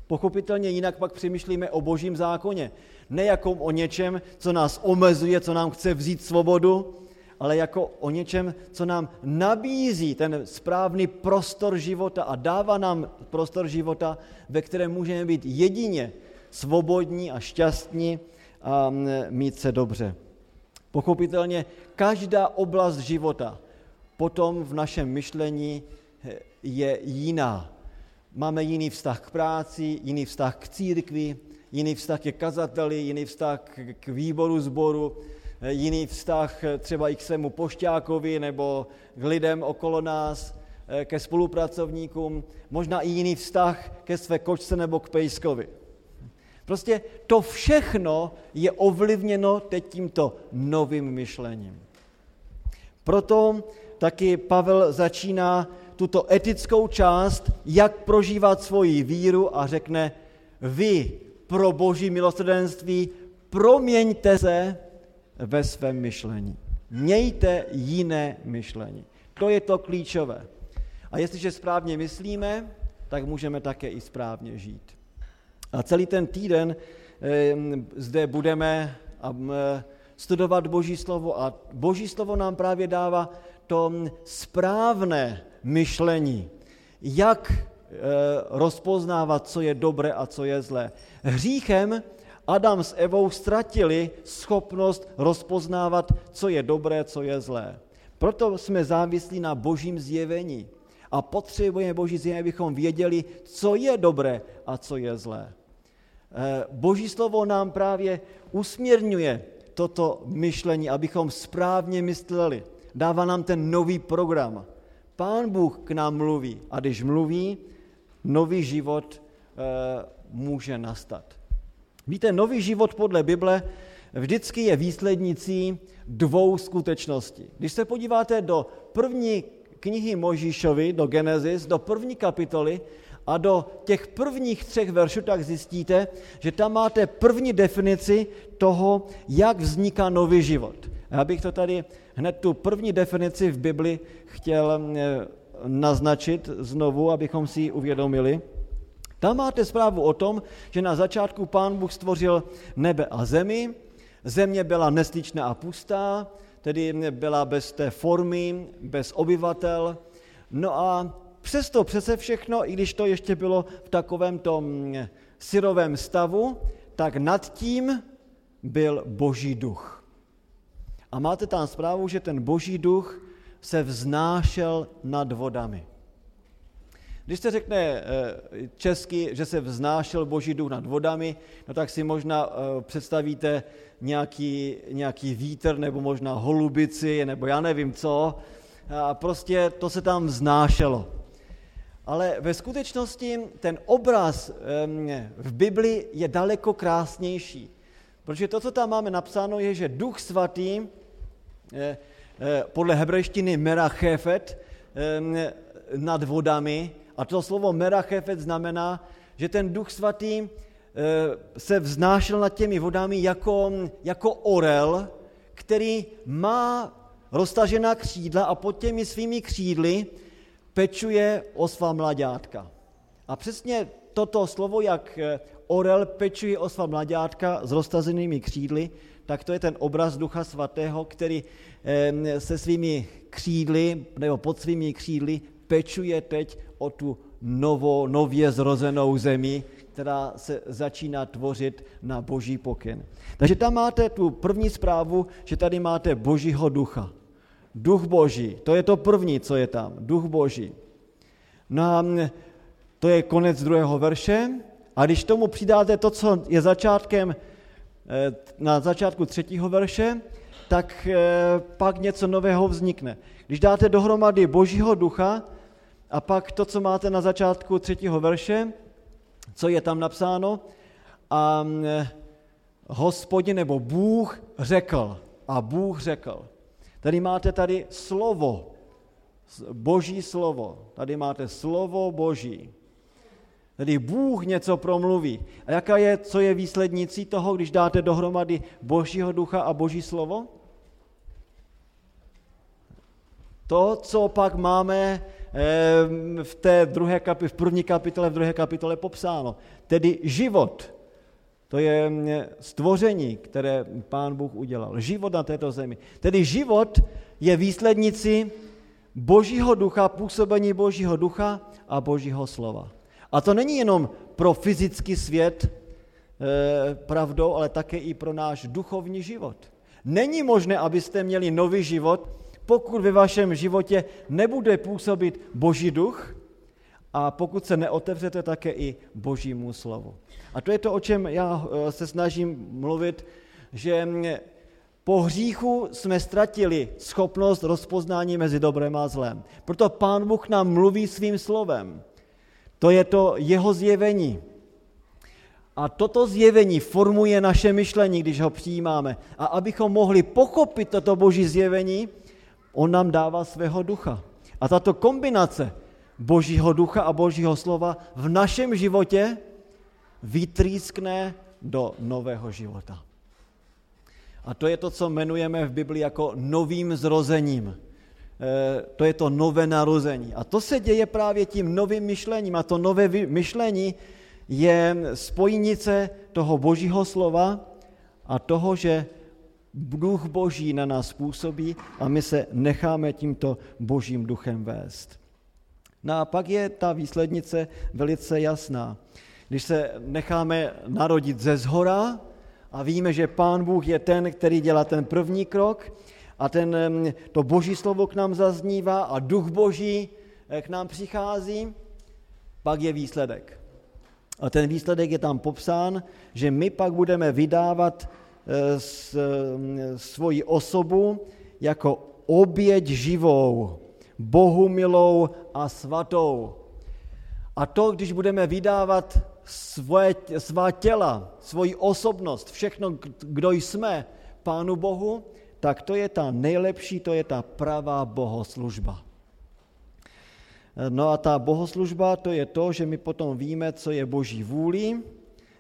Pochopitelně jinak pak přemýšlíme o božím zákoně. Ne jako o něčem, co nás omezuje, co nám chce vzít svobodu, ale jako o něčem, co nám nabízí ten správný prostor života a dává nám prostor života, ve kterém můžeme být jedině svobodní a šťastní a mít se dobře. Pochopitelně každá oblast života potom v našem myšlení je jiná. Máme jiný vztah k práci, jiný vztah k církvi, jiný vztah ke kazateli, jiný vztah k výboru sboru, jiný vztah třeba i k svému pošťákovi nebo k lidem okolo nás, ke spolupracovníkům, možná i jiný vztah ke své kočce nebo k pejskovi. Prostě to všechno je ovlivněno teď tímto novým myšlením. Proto taky Pavel začíná tuto etickou část, jak prožívat svoji víru a řekne, vy pro boží milosrdenství proměňte se ve svém myšlení. Mějte jiné myšlení. To je to klíčové. A jestliže správně myslíme, tak můžeme také i správně žít. A celý ten týden zde budeme studovat Boží slovo a Boží slovo nám právě dává to správné myšlení, jak eh, rozpoznávat, co je dobré a co je zlé. Hříchem Adam s Evou ztratili schopnost rozpoznávat, co je dobré, co je zlé. Proto jsme závislí na božím zjevení a potřebujeme boží zjevení, abychom věděli, co je dobré a co je zlé. Eh, boží slovo nám právě usměrňuje toto myšlení, abychom správně mysleli. Dává nám ten nový program. Pán Bůh k nám mluví a když mluví, nový život e, může nastat. Víte, nový život podle Bible vždycky je výslednicí dvou skutečností. Když se podíváte do první knihy Možíšovi, do Genesis, do první kapitoly a do těch prvních třech veršů, tak zjistíte, že tam máte první definici toho, jak vzniká nový život. Já bych to tady hned tu první definici v Bibli chtěl eh, naznačit znovu, abychom si ji uvědomili. Tam máte zprávu o tom, že na začátku pán Bůh stvořil nebe a zemi, země byla nesličná a pustá, tedy byla bez té formy, bez obyvatel. No a přesto přece všechno, i když to ještě bylo v takovém tom syrovém stavu, tak nad tím byl boží duch. A máte tam zprávu, že ten boží duch se vznášel nad vodami. Když se řekne eh, česky, že se vznášel boží duch nad vodami, no tak si možná eh, představíte nějaký, nějaký vítr nebo možná holubici nebo já nevím co. A prostě to se tam vznášelo. Ale ve skutečnosti ten obraz v Bibli je daleko krásnější. Protože to, co tam máme napsáno, je, že Duch Svatý podle hebrejštiny merachefet nad vodami a to slovo merachefet znamená, že ten duch svatý eh, se vznášel nad těmi vodami jako, jako orel, který má roztažená křídla a pod těmi svými křídly pečuje o svá mladátka. A přesně toto slovo, jak eh, orel pečuje o svá mladátka s roztazenými křídly, tak to je ten obraz Ducha Svatého, který se svými křídly, nebo pod svými křídly pečuje teď o tu novo, nově zrozenou zemi, která se začíná tvořit na boží pokyn. Takže tam máte tu první zprávu, že tady máte božího ducha. Duch boží, to je to první, co je tam, duch boží. No a to je konec druhého verše. A když tomu přidáte to, co je začátkem, eh, na začátku třetího verše, tak eh, pak něco nového vznikne. Když dáte dohromady božího ducha a pak to, co máte na začátku třetího verše, co je tam napsáno, a hospodin nebo Bůh řekl. A Bůh řekl. Tady máte tady slovo, boží slovo. Tady máte slovo boží. Tady Bůh něco promluví. A jaká je, co je výslednicí toho, když dáte dohromady božího ducha a boží slovo? To, co pak máme v té druhé kapitole, v první kapitole, v druhé kapitole popsáno. Tedy život. To je mm, stvoření, které pán Bůh udělal. Život na této zemi. Tedy život je výslednici Božího ducha, působení Božího ducha a Božího slova. A to není jenom pro fyzický svět e, pravdou, ale také i pro náš duchovní život. Není možné, abyste měli nový život, pokud ve vašem životě nebude působit Boží duch a pokud se neotevřete také i Božímu slovu. A to je to, o čem já eh, se snažím mluvit, že mm, po hříchu jsme ztratili schopnost rozpoznání mezi dobrem a zlem. Proto Pán Bůh nám mluví svým slovem. To je to jeho zjevení. A toto zjevení formuje naše myšlení, když ho přijímáme. A abychom mohli pochopit toto boží zjevení, on nám dává svého ducha. A tato kombinace božího ducha a božího slova v našem životě vytrýskne do nového života. A to je to, co jmenujeme v Bibli jako novým zrozením. E, to je to nové narození. A to se děje právě tím novým myšlením. A to nové myšlení je spojnice toho božího slova a toho, že duch boží na nás působí a my se necháme tímto božím duchem vést. No a pak je ta výslednice velice jasná. Když se necháme narodit ze zhora a víme, že Pán Bůh je ten, který dělá ten první krok a ten, to boží slovo k nám zaznívá a duch boží eh, k nám přichází, pak je výsledek. A ten výsledek je tam popsán, že my pak budeme vydávat eh, svoji osobu jako oběť živou, Bohu milou a svatou. A to, když budeme vydávat svoje, svá těla, svoji osobnost, všechno, kdo jsme Pánu Bohu, tak to je ta nejlepší, to je ta pravá bohoslužba. No a ta bohoslužba to je to, že my potom víme, co je boží vůli,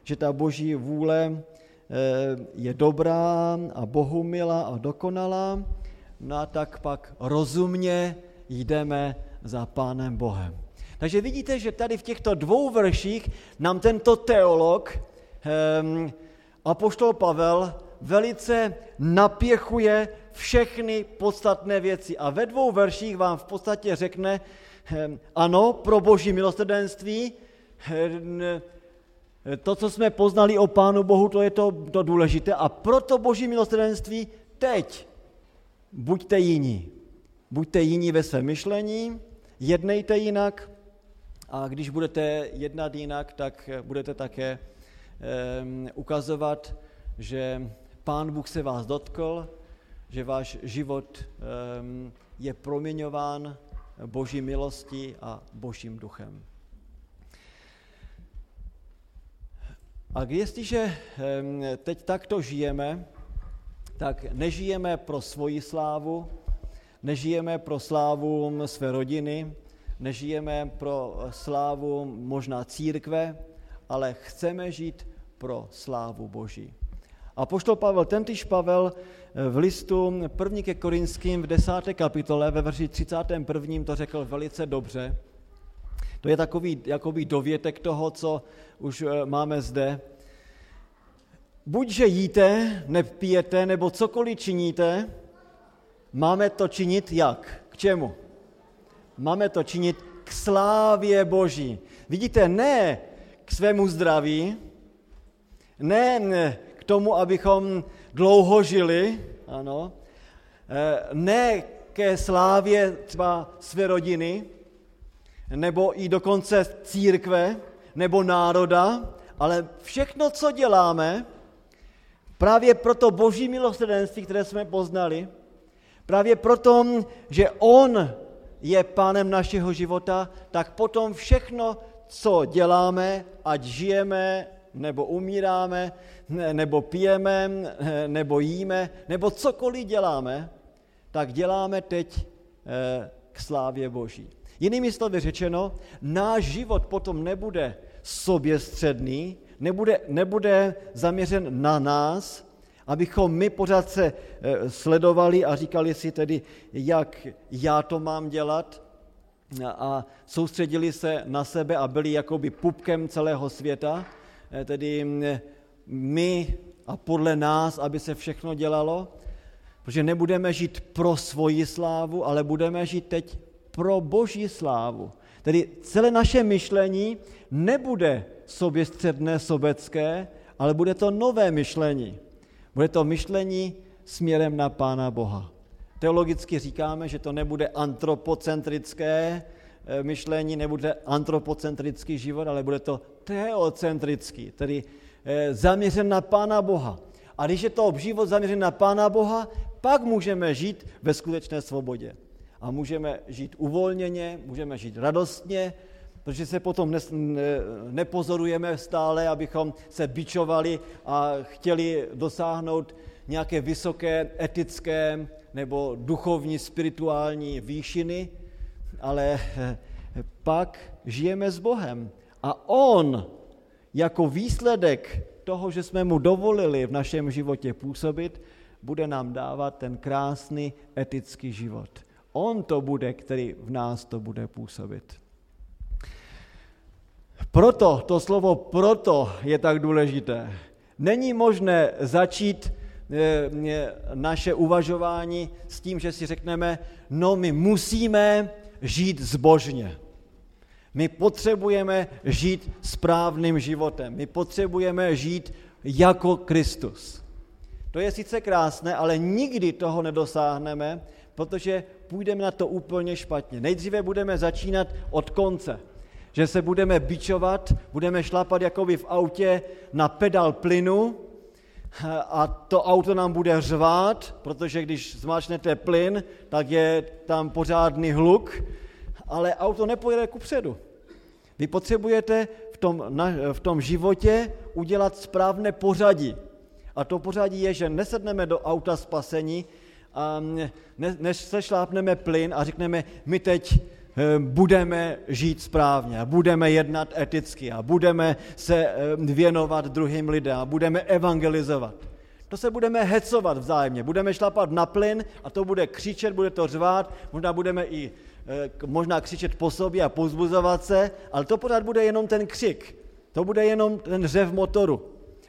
že ta boží vůle eh, je dobrá a Bohu milá a dokonalá, no a tak pak rozumně jdeme za Pánem Bohem. Takže vidíte, že tady v těchto dvou verších nám tento teolog, um, apoštol Pavel, velice napěchuje všechny podstatné věci. A ve dvou verších vám v podstatě řekne, um, ano, pro boží milosrdenství, um, to, co jsme poznali o Pánu Bohu, to je to, to důležité. A proto boží milosrdenství teď buďte jiní. Buďte jiní ve svém myšlení, jednejte jinak a když budete jednat jinak, tak budete také um, ukazovat, že Pán Bůh se vás dotkl, že váš život um, je proměňován Boží milostí a Božím duchem. A jestliže teď takto žijeme, tak nežijeme pro svoji slávu, nežijeme pro slávu své rodiny, nežijeme pro slávu možná církve, ale chceme žít pro slávu Boží. A poštol Pavel, tentýž Pavel v listu 1. ke Korinským v 10. kapitole ve verši 31. to řekl velice dobře. To je takový jakoby dovětek toho, co už eh, máme zde. Buď, že jíte, nepijete, nebo cokoliv činíte, Máme to činit jak? K čemu? Máme to činit k slávě Boží. Vidíte, ne k svému zdraví, ne tomu, abychom dlouho žili, ano, eh, ne ke slávě třeba své rodiny, nebo i dokonce církve, nebo národa, ale všechno, co děláme, právě pro to boží milosrdenství, které jsme poznali, Právě proto, že On je pánem našeho života, tak potom všechno, co děláme, ať žijeme, nebo umíráme, nebo pijeme, nebo jíme, nebo cokoliv děláme, tak děláme teď eh, k slávě Boží. Jinými slovy řečeno, náš život potom nebude soběstředný, nebude, nebude zaměřen na nás, abychom my pořád se eh, sledovali a říkali si tedy, jak já to mám dělat a soustředili se na sebe a byli jakoby pupkem celého světa, tedy mm, my a podle nás, aby se všechno dělalo, Protože nebudeme žít pro svoji slávu, ale budeme žít teď pro boží slávu. Tedy celé naše myšlení nebude soběstředné, sobecké, ale bude to nové myšlení. Bude to myšlení směrem na Pána Boha. Teologicky říkáme, že to nebude antropocentrické eh, myšlení, nebude antropocentrický život, ale bude to teocentrický, tedy eh, zaměřen na Pána Boha. A když je to život zaměřen na Pána Boha, pak můžeme žít ve skutečné svobodě. A můžeme žít uvolněně, můžeme žít radostně, protože se potom ne, nepozorujeme stále, abychom se bičovali a chtěli dosáhnout nějaké vysoké etické nebo duchovní, spirituální výšiny, ale pak žijeme s Bohem. A On jako výsledek toho, že jsme mu dovolili v našem životě působit, bude nám dávat ten krásný etický život. On to bude, který v nás to bude působit. Proto, to slovo proto je tak důležité. Není možné začít eh, naše uvažování s tím, že si řekneme, no my musíme žít zbožně. My potřebujeme žít správným životem. My potřebujeme žít jako Kristus. To je sice krásné, ale nikdy toho nedosáhneme, protože půjdeme na to úplně špatně. Nejdříve budeme začínat od konce, že se budeme bičovat, budeme šlapat jako v autě na pedal plynu a to auto nám bude řvát, protože když zmáčnete plyn, tak je tam pořádný hluk, ale auto nepojede ku předu. Vy potřebujete v tom, na, v tom životě udělat správné pořadí. A to pořadí je, že nesedneme do auta spasení, a ne, než se šlápneme plyn a řekneme, my teď budeme žít správně budeme jednat eticky a budeme se eh, věnovat druhým lidem a budeme evangelizovat. To se budeme hecovat vzájemně, budeme šlapat na plyn a to bude křičet, bude to řvát, možná budeme i Eh, možná křičet po sobě a pozbuzovat se, ale to pořád bude jenom ten křik. To bude jenom ten řev motoru.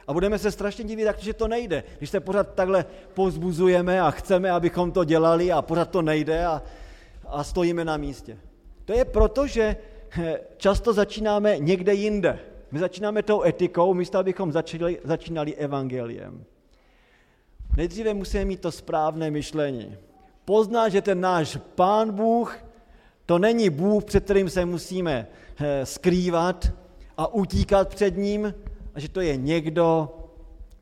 A budeme se strašně divit, že to nejde. Když se pořád takhle pozbuzujeme a chceme, abychom to dělali a pořád to nejde a, a stojíme na místě. To je proto, že eh, často začínáme někde jinde. My začínáme tou etikou, místo abychom začali, začínali evangeliem. Nejdříve musíme mít to správné myšlení. Poznat, že ten náš pán Bůh to není Bůh, před kterým se musíme eh, skrývat a utíkat před ním, a že to je někdo,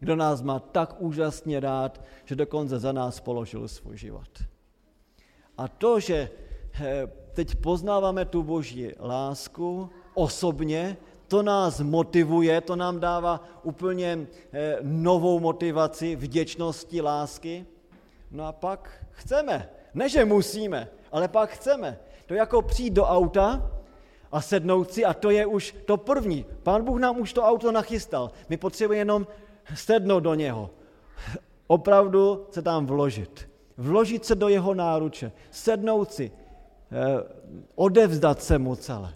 kdo nás má tak úžasně rád, že dokonce za nás položil svůj život. A to, že eh, teď poznáváme tu boží lásku osobně, to nás motivuje, to nám dává úplně eh, novou motivaci vděčnosti, lásky. No a pak chceme. Ne, že musíme, ale pak chceme. To jako přijít do auta a sednout si a to je už to první. Pán Bůh nám už to auto nachystal. My potřebujeme jenom sednout do něho. Opravdu se tam vložit. Vložit se do jeho náruče. Sednout si. Eh, odevzdat se mu celé.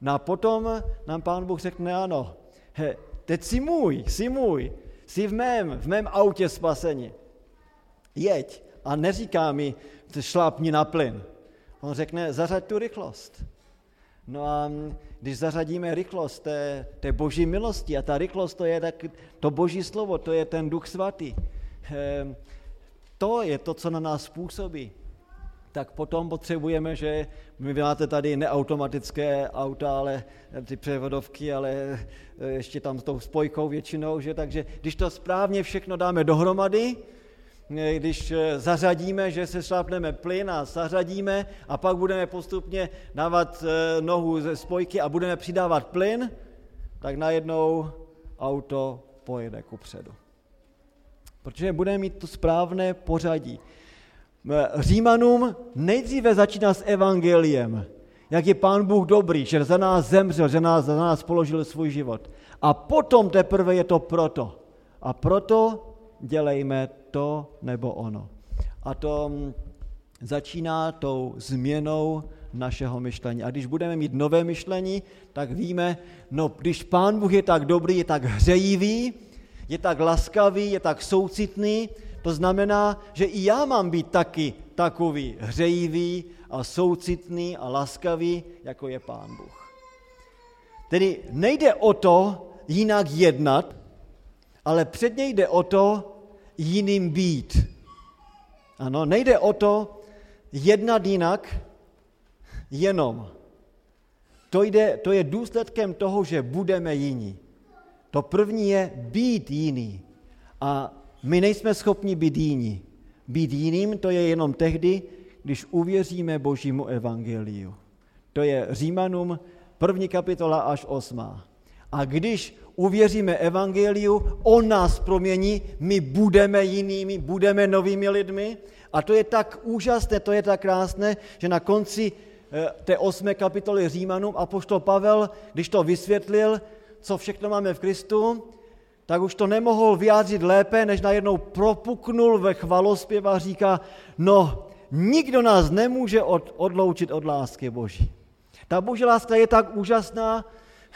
No a potom nám pán Bůh řekne, ano, he, teď jsi můj, jsi můj, jsi v mém, v mém autě spasení. Jeď. A neříká mi, šlápni na plyn. On řekne, zařaď tu rychlost. No a když zařadíme rychlost té, té boží milosti, a ta rychlost to je tak, to boží slovo, to je ten duch svatý, ehm, to je to, co na nás působí, tak potom potřebujeme, že my máte tady neautomatické auta, ale ty převodovky, ale e, ještě tam s tou spojkou většinou, že takže když to správně všechno dáme dohromady, když eh, zařadíme, že se šlápneme plyn a zařadíme a pak budeme postupně dávat nohu ze spojky a budeme přidávat plyn, tak najednou auto pojede ku předu. Protože budeme mít to správné pořadí. Eh, Římanům nejdříve začíná s evangeliem, jak je pán Bůh dobrý, že za nás zemřel, že nás, za nás položil svůj život. A potom teprve je to proto. A proto dělejme to nebo ono. A to mm, začíná tou změnou našeho myšlení. A když budeme mít nové myšlení, tak víme, no když Pán Bůh je tak dobrý, je tak hřejivý, je tak laskavý, je tak soucitný, to znamená, že i já mám být taky takový hřejivý a soucitný a laskavý, jako je Pán Bůh. Tedy nejde o to jinak jednat, ale předně jde o to jiným být. Ano, nejde o to jednat jinak, jenom. To, jde, to je důsledkem toho, že budeme jiní. To první je být jiný. A my nejsme schopni být jiní. Být jiným to je jenom tehdy, když uvěříme Božímu evangeliu. To je Římanům první kapitola až osmá. A když uvěříme evangeliu, on nás promění, my budeme jinými, budeme novými lidmi. A to je tak úžasné, to je tak krásné, že na konci eh, té osmé kapitoly Římanům apoštol Pavel, když to vysvětlil, co všechno máme v Kristu, tak už to nemohl vyjádřit lépe, než najednou propuknul ve chvalospěv a říká, no, nikdo nás nemůže od, odloučit od lásky Boží. Ta Boží láska je tak úžasná,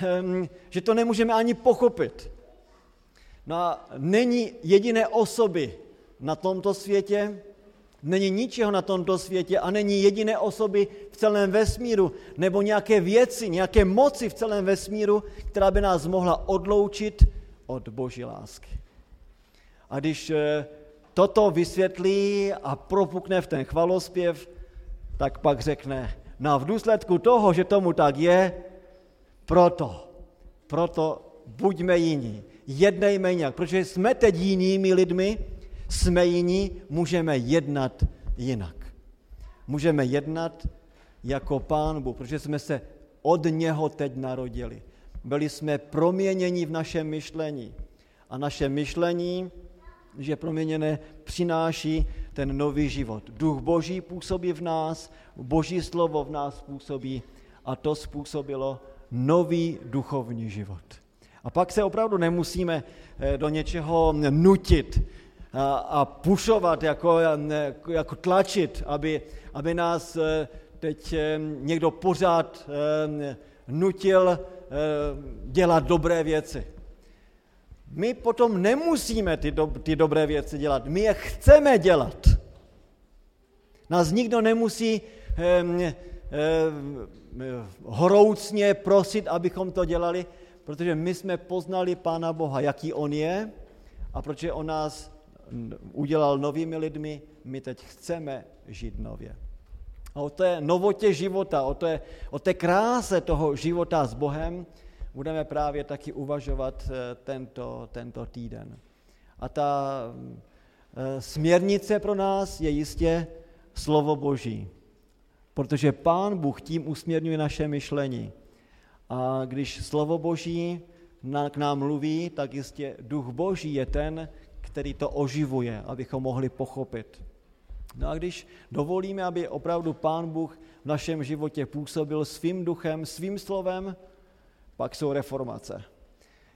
hm, že to nemůžeme ani pochopit. No a není jediné osoby na tomto světě, není ničeho na tomto světě a není jediné osoby v celém vesmíru nebo nějaké věci, nějaké moci v celém vesmíru, která by nás mohla odloučit od Boží lásky. A když eh, toto vysvětlí a propukne v ten chvalospěv, tak pak řekne, no v důsledku toho, že tomu tak je, proto, proto buďme jiní, jednejme jinak, protože jsme teď jinými lidmi, jsme jiní, můžeme jednat jinak. Můžeme jednat jako Pán Bůh, protože jsme se od něho teď narodili. Byli jsme proměněni v našem myšlení. A naše myšlení, že proměněné, přináší ten nový život. Duch Boží působí v nás, Boží slovo v nás působí a to způsobilo nový duchovní život. A pak se opravdu nemusíme eh, do něčeho nutit a, a pušovat, jako, jako tlačit, aby, aby nás eh, teď eh, někdo pořád nutil dělat dobré věci. My potom nemusíme ty, do, ty dobré věci dělat, my je chceme dělat. Nás nikdo nemusí eh, eh, horoucně prosit, abychom to dělali, protože my jsme poznali Pána Boha, jaký On je a protože On nás udělal novými lidmi, my teď chceme žít nově. A o té novotě života, o té, o té kráse toho života s Bohem budeme právě taky uvažovat eh, tento, tento týden. A ta eh, směrnice pro nás je jistě slovo Boží, protože Pán Bůh tím usměrňuje naše myšlení. A když slovo Boží k nám mluví, tak jistě duch Boží je ten, který to oživuje, abychom mohli pochopit. No a když dovolíme, aby opravdu Pán Bůh v našem životě působil svým duchem, svým slovem, pak jsou reformace.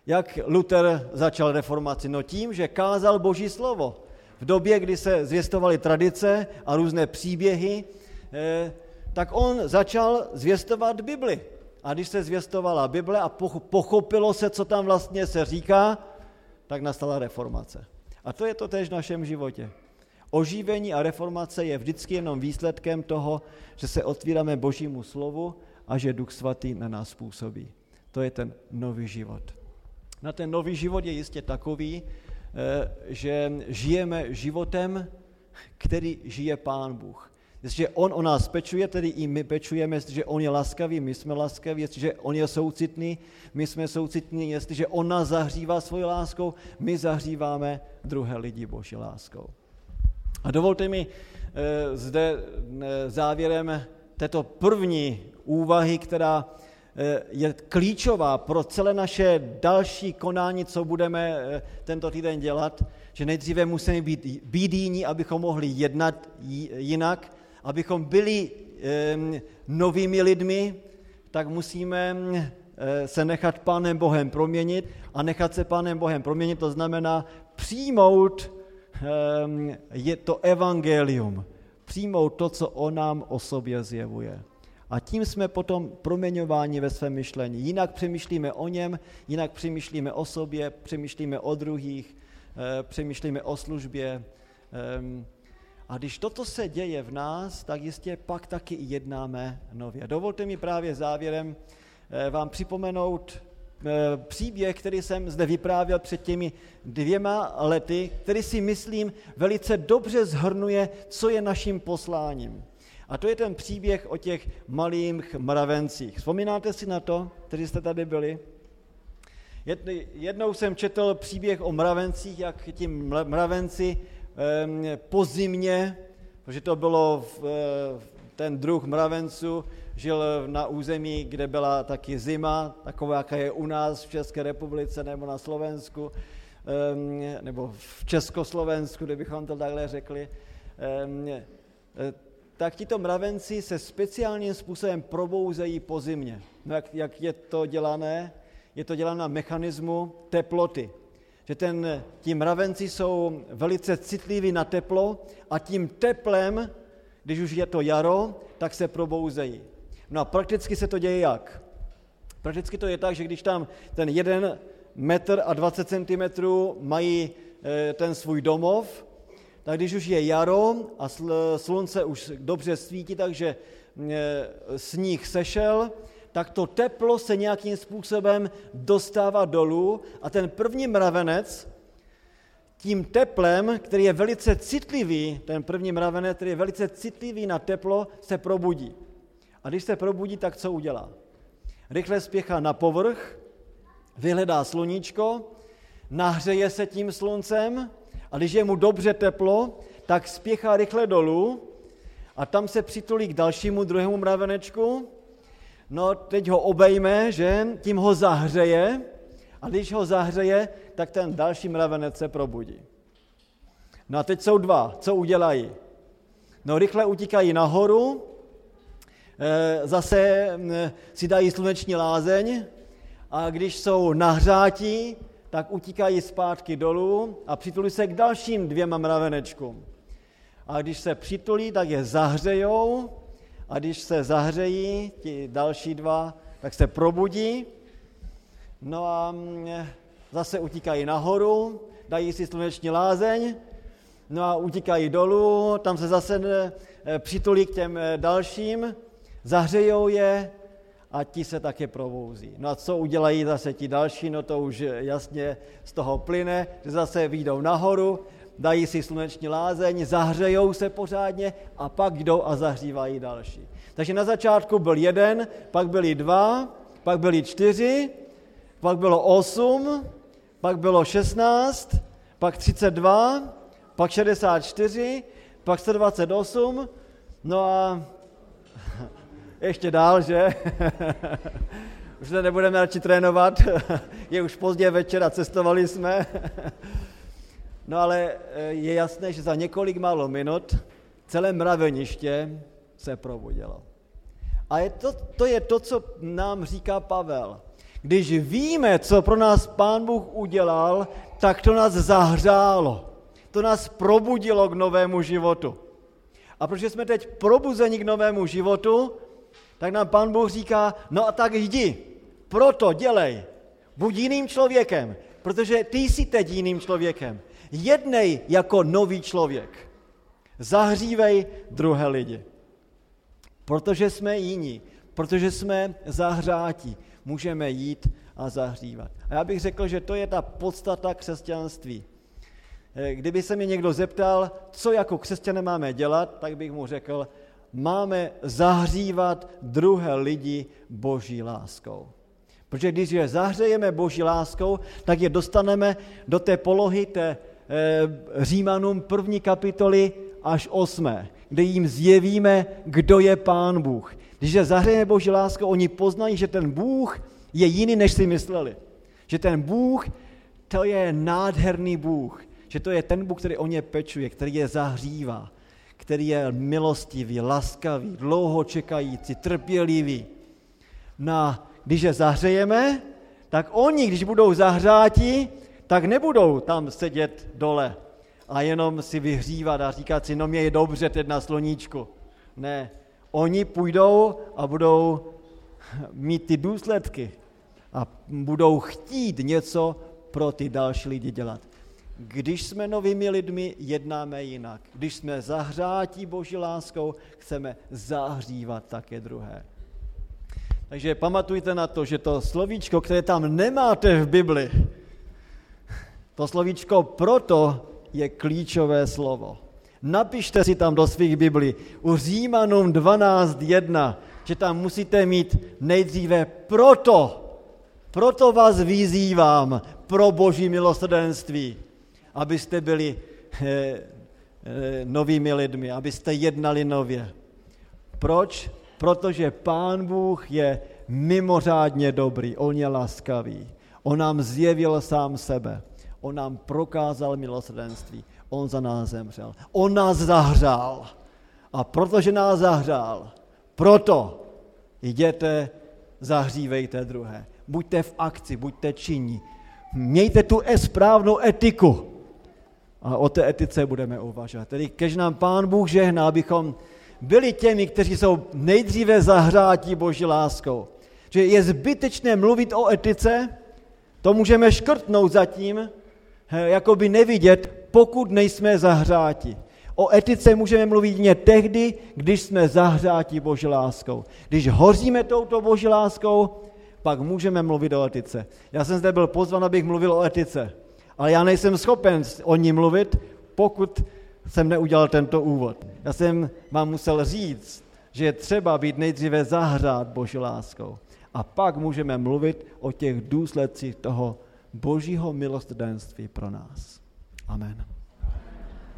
Jak Luther začal reformaci? No tím, že kázal Boží slovo. V době, kdy se zvěstovaly tradice a různé příběhy, eh, tak on začal zvěstovat Bibli. A když se zvěstovala Bible a pochopilo se, co tam vlastně se říká, tak nastala reformace. A to je to tež v našem životě. Oživení a reformace je vždycky jenom výsledkem toho, že se otvíráme Božímu slovu a že Duch Svatý na nás působí. To je ten nový život. Na ten nový život je jistě takový, eh, že žijeme životem, který žije Pán Bůh. Jestliže On o nás pečuje, tedy i my pečujeme, jestliže On je laskavý, my jsme laskaví, jestliže On je soucitný, my jsme soucitní, jestliže On nás zahřívá svou láskou, my zahříváme druhé lidi Boží láskou. A dovolte mi eh, zde eh, závěrem této první úvahy, která eh, je klíčová pro celé naše další konání, co budeme tento týden dělat, že nejdříve musíme být, být jiní, abychom mohli jednat jinak, abychom byli novými lidmi, tak musíme se nechat Pánem Bohem proměnit a nechat se Pánem Bohem proměnit, to znamená přijmout je to evangelium. Přijmout to, co on nám o sobě zjevuje. A tím jsme potom proměňováni ve svém myšlení. Jinak přemýšlíme o něm, jinak přemýšlíme o sobě, přemýšlíme o druhých, eh, přemýšlíme o službě, Um, a když toto se děje v nás, tak jistě pak taky jednáme nově. Dovolte mi právě závěrem eh, vám připomenout příběh, který jsem zde vyprávěl před těmi dvěma lety, který si myslím velice dobře zhrnuje, co je naším posláním. A to je ten příběh o těch malých mravencích. Vzpomínáte si na to, kteří jste tady byli? Jednou jsem četl příběh o mravencích, jak ti mravenci po zimě, protože to bylo v, eh, ten druh mravenců, žil na území, kde byla taky zima, taková, jaká je u nás v České republice nebo na Slovensku, nebo v Československu, kdybychom to takhle řekli, eh, tak tito mravenci se speciálním způsobem probouzejí po zimě. No jak, jak je to dělané? Je to dělané na mechanismu teploty že ten, ti mravenci jsou velice citliví na teplo a tím teplem, když už je to jaro, tak se probouzejí. No a prakticky se to děje jak? Prakticky to je tak, že když tam ten jeden metr a 20 cm mají eh, ten svůj domov, tak když už je jaro a slunce už dobře svítí, takže eh, sníh sešel, tak to teplo se nějakým způsobem dostává dolů a ten první mravenec tím teplem, který je velice citlivý, ten první mravenec, který je velice citlivý na teplo, se probudí. A když se probudí, tak co udělá? Rychle spěchá na povrch, vyhledá sluníčko, nahřeje se tím sluncem a když je mu dobře teplo, tak spěchá rychle dolů a tam se přitulí k dalšímu druhému mravenečku No, teď ho obejme, že? Tím ho zahřeje a když ho zahřeje, tak ten další mravenec se probudí. No a teď jsou dva. Co udělají? No, rychle utíkají nahoru, zase mm, si dají sluneční lázeň a když jsou nahřátí, tak utíkají zpátky dolů a přitulí se k dalším dvěma mravenečkům. A když se přitulí, tak je zahřejou a když se zahřejí ti další dva, tak se probudí, no a mm, zase utíkají nahoru, dají si sluneční lázeň, no a utíkají dolů, tam se zase e, přitulí k těm dalším, zahřejou je a ti se také probouzí. No a co udělají zase ti další, no to už jasně z toho plyne, že zase výjdou nahoru, dají si sluneční lázeň, zahřejou se pořádně a pak jdou a zahřívají další. Takže na začátku byl jeden, pak byli dva, pak byli čtyři, pak bylo osm, pak bylo šestnáct, pak třicet dva, pak šedesát čtyři, pak 128, no a ještě dál, že? [LAUGHS] už se nebudeme radši trénovat, [LAUGHS] je už pozdě večer a cestovali jsme. [LAUGHS] No ale eh, je jasné, že za několik málo minut celé mraveniště se probudilo. A je to, to je to, co nám říká Pavel. Když víme, co pro nás Pán Bůh udělal, tak to nás zahřálo. To nás probudilo k novému životu. A protože jsme teď probuzeni k novému životu, tak nám Pán Bůh říká, no a tak jdi, proto dělej, buď jiným člověkem, protože ty jsi teď jiným člověkem. Jednej jako nový člověk. Zahřívej druhé lidi. Protože jsme jiní, protože jsme zahřátí, můžeme jít a zahřívat. A já bych řekl, že to je ta podstata křesťanství. Eh, kdyby se mě někdo zeptal, co jako křesťané máme dělat, tak bych mu řekl, máme zahřívat druhé lidi boží láskou. Protože když je zahřejeme boží láskou, tak je dostaneme do té polohy té Eh, Římanům první kapitoly až osmé, kde jim zjevíme, kdo je Pán Bůh. Když je zahřejeme Boží láskou, oni poznají, že ten Bůh je jiný, než si mysleli. Že ten Bůh, to je nádherný Bůh. Že to je ten Bůh, který o ně pečuje, který je zahřívá, který je milostivý, laskavý, dlouho čekající, trpělivý. No, když je zahřejeme, tak oni, když budou zahřáti, tak nebudou tam sedět dole a jenom si vyhřívat a říkat si, no mě je dobře teď na sloníčku. Ne, oni půjdou a budou [LAUGHS] mít ty důsledky a budou chtít něco pro ty další lidi dělat. Když jsme novými lidmi, jednáme jinak. Když jsme zahřátí Boží láskou, chceme zahřívat také druhé. Takže pamatujte na to, že to slovíčko, které tam nemáte v Bibli, to slovíčko proto je klíčové slovo. Napište si tam do svých Biblí u Římanům 12.1, že tam musíte mít nejdříve proto, proto vás vyzývám pro boží milosrdenství, abyste byli eh, eh, novými lidmi, abyste jednali nově. Proč? Protože Pán Bůh je mimořádně dobrý, On je laskavý. On nám zjevil sám sebe. On nám prokázal milosrdenství. On za nás zemřel. On nás zahřál. A protože nás zahřál, proto jděte, zahřívejte druhé. Buďte v akci, buďte činní. Mějte tu správnou etiku. A o té etice budeme uvažovat. Tedy kež nám Pán Bůh žehná, abychom byli těmi, kteří jsou nejdříve zahřátí Boží láskou. Že je zbytečné mluvit o etice, to můžeme škrtnout zatím, jakoby nevidět, pokud nejsme zahřáti. O etice můžeme mluvit jen tehdy, když jsme zahřáti Boží láskou. Když hoříme touto Boží láskou, pak můžeme mluvit o etice. Já jsem zde byl pozvan, abych mluvil o etice, ale já nejsem schopen o ní mluvit, pokud jsem neudělal tento úvod. Já jsem vám musel říct, že je třeba být nejdříve zahřát Boží láskou. A pak můžeme mluvit o těch důsledcích toho božího milosrdenství pro nás. Amen.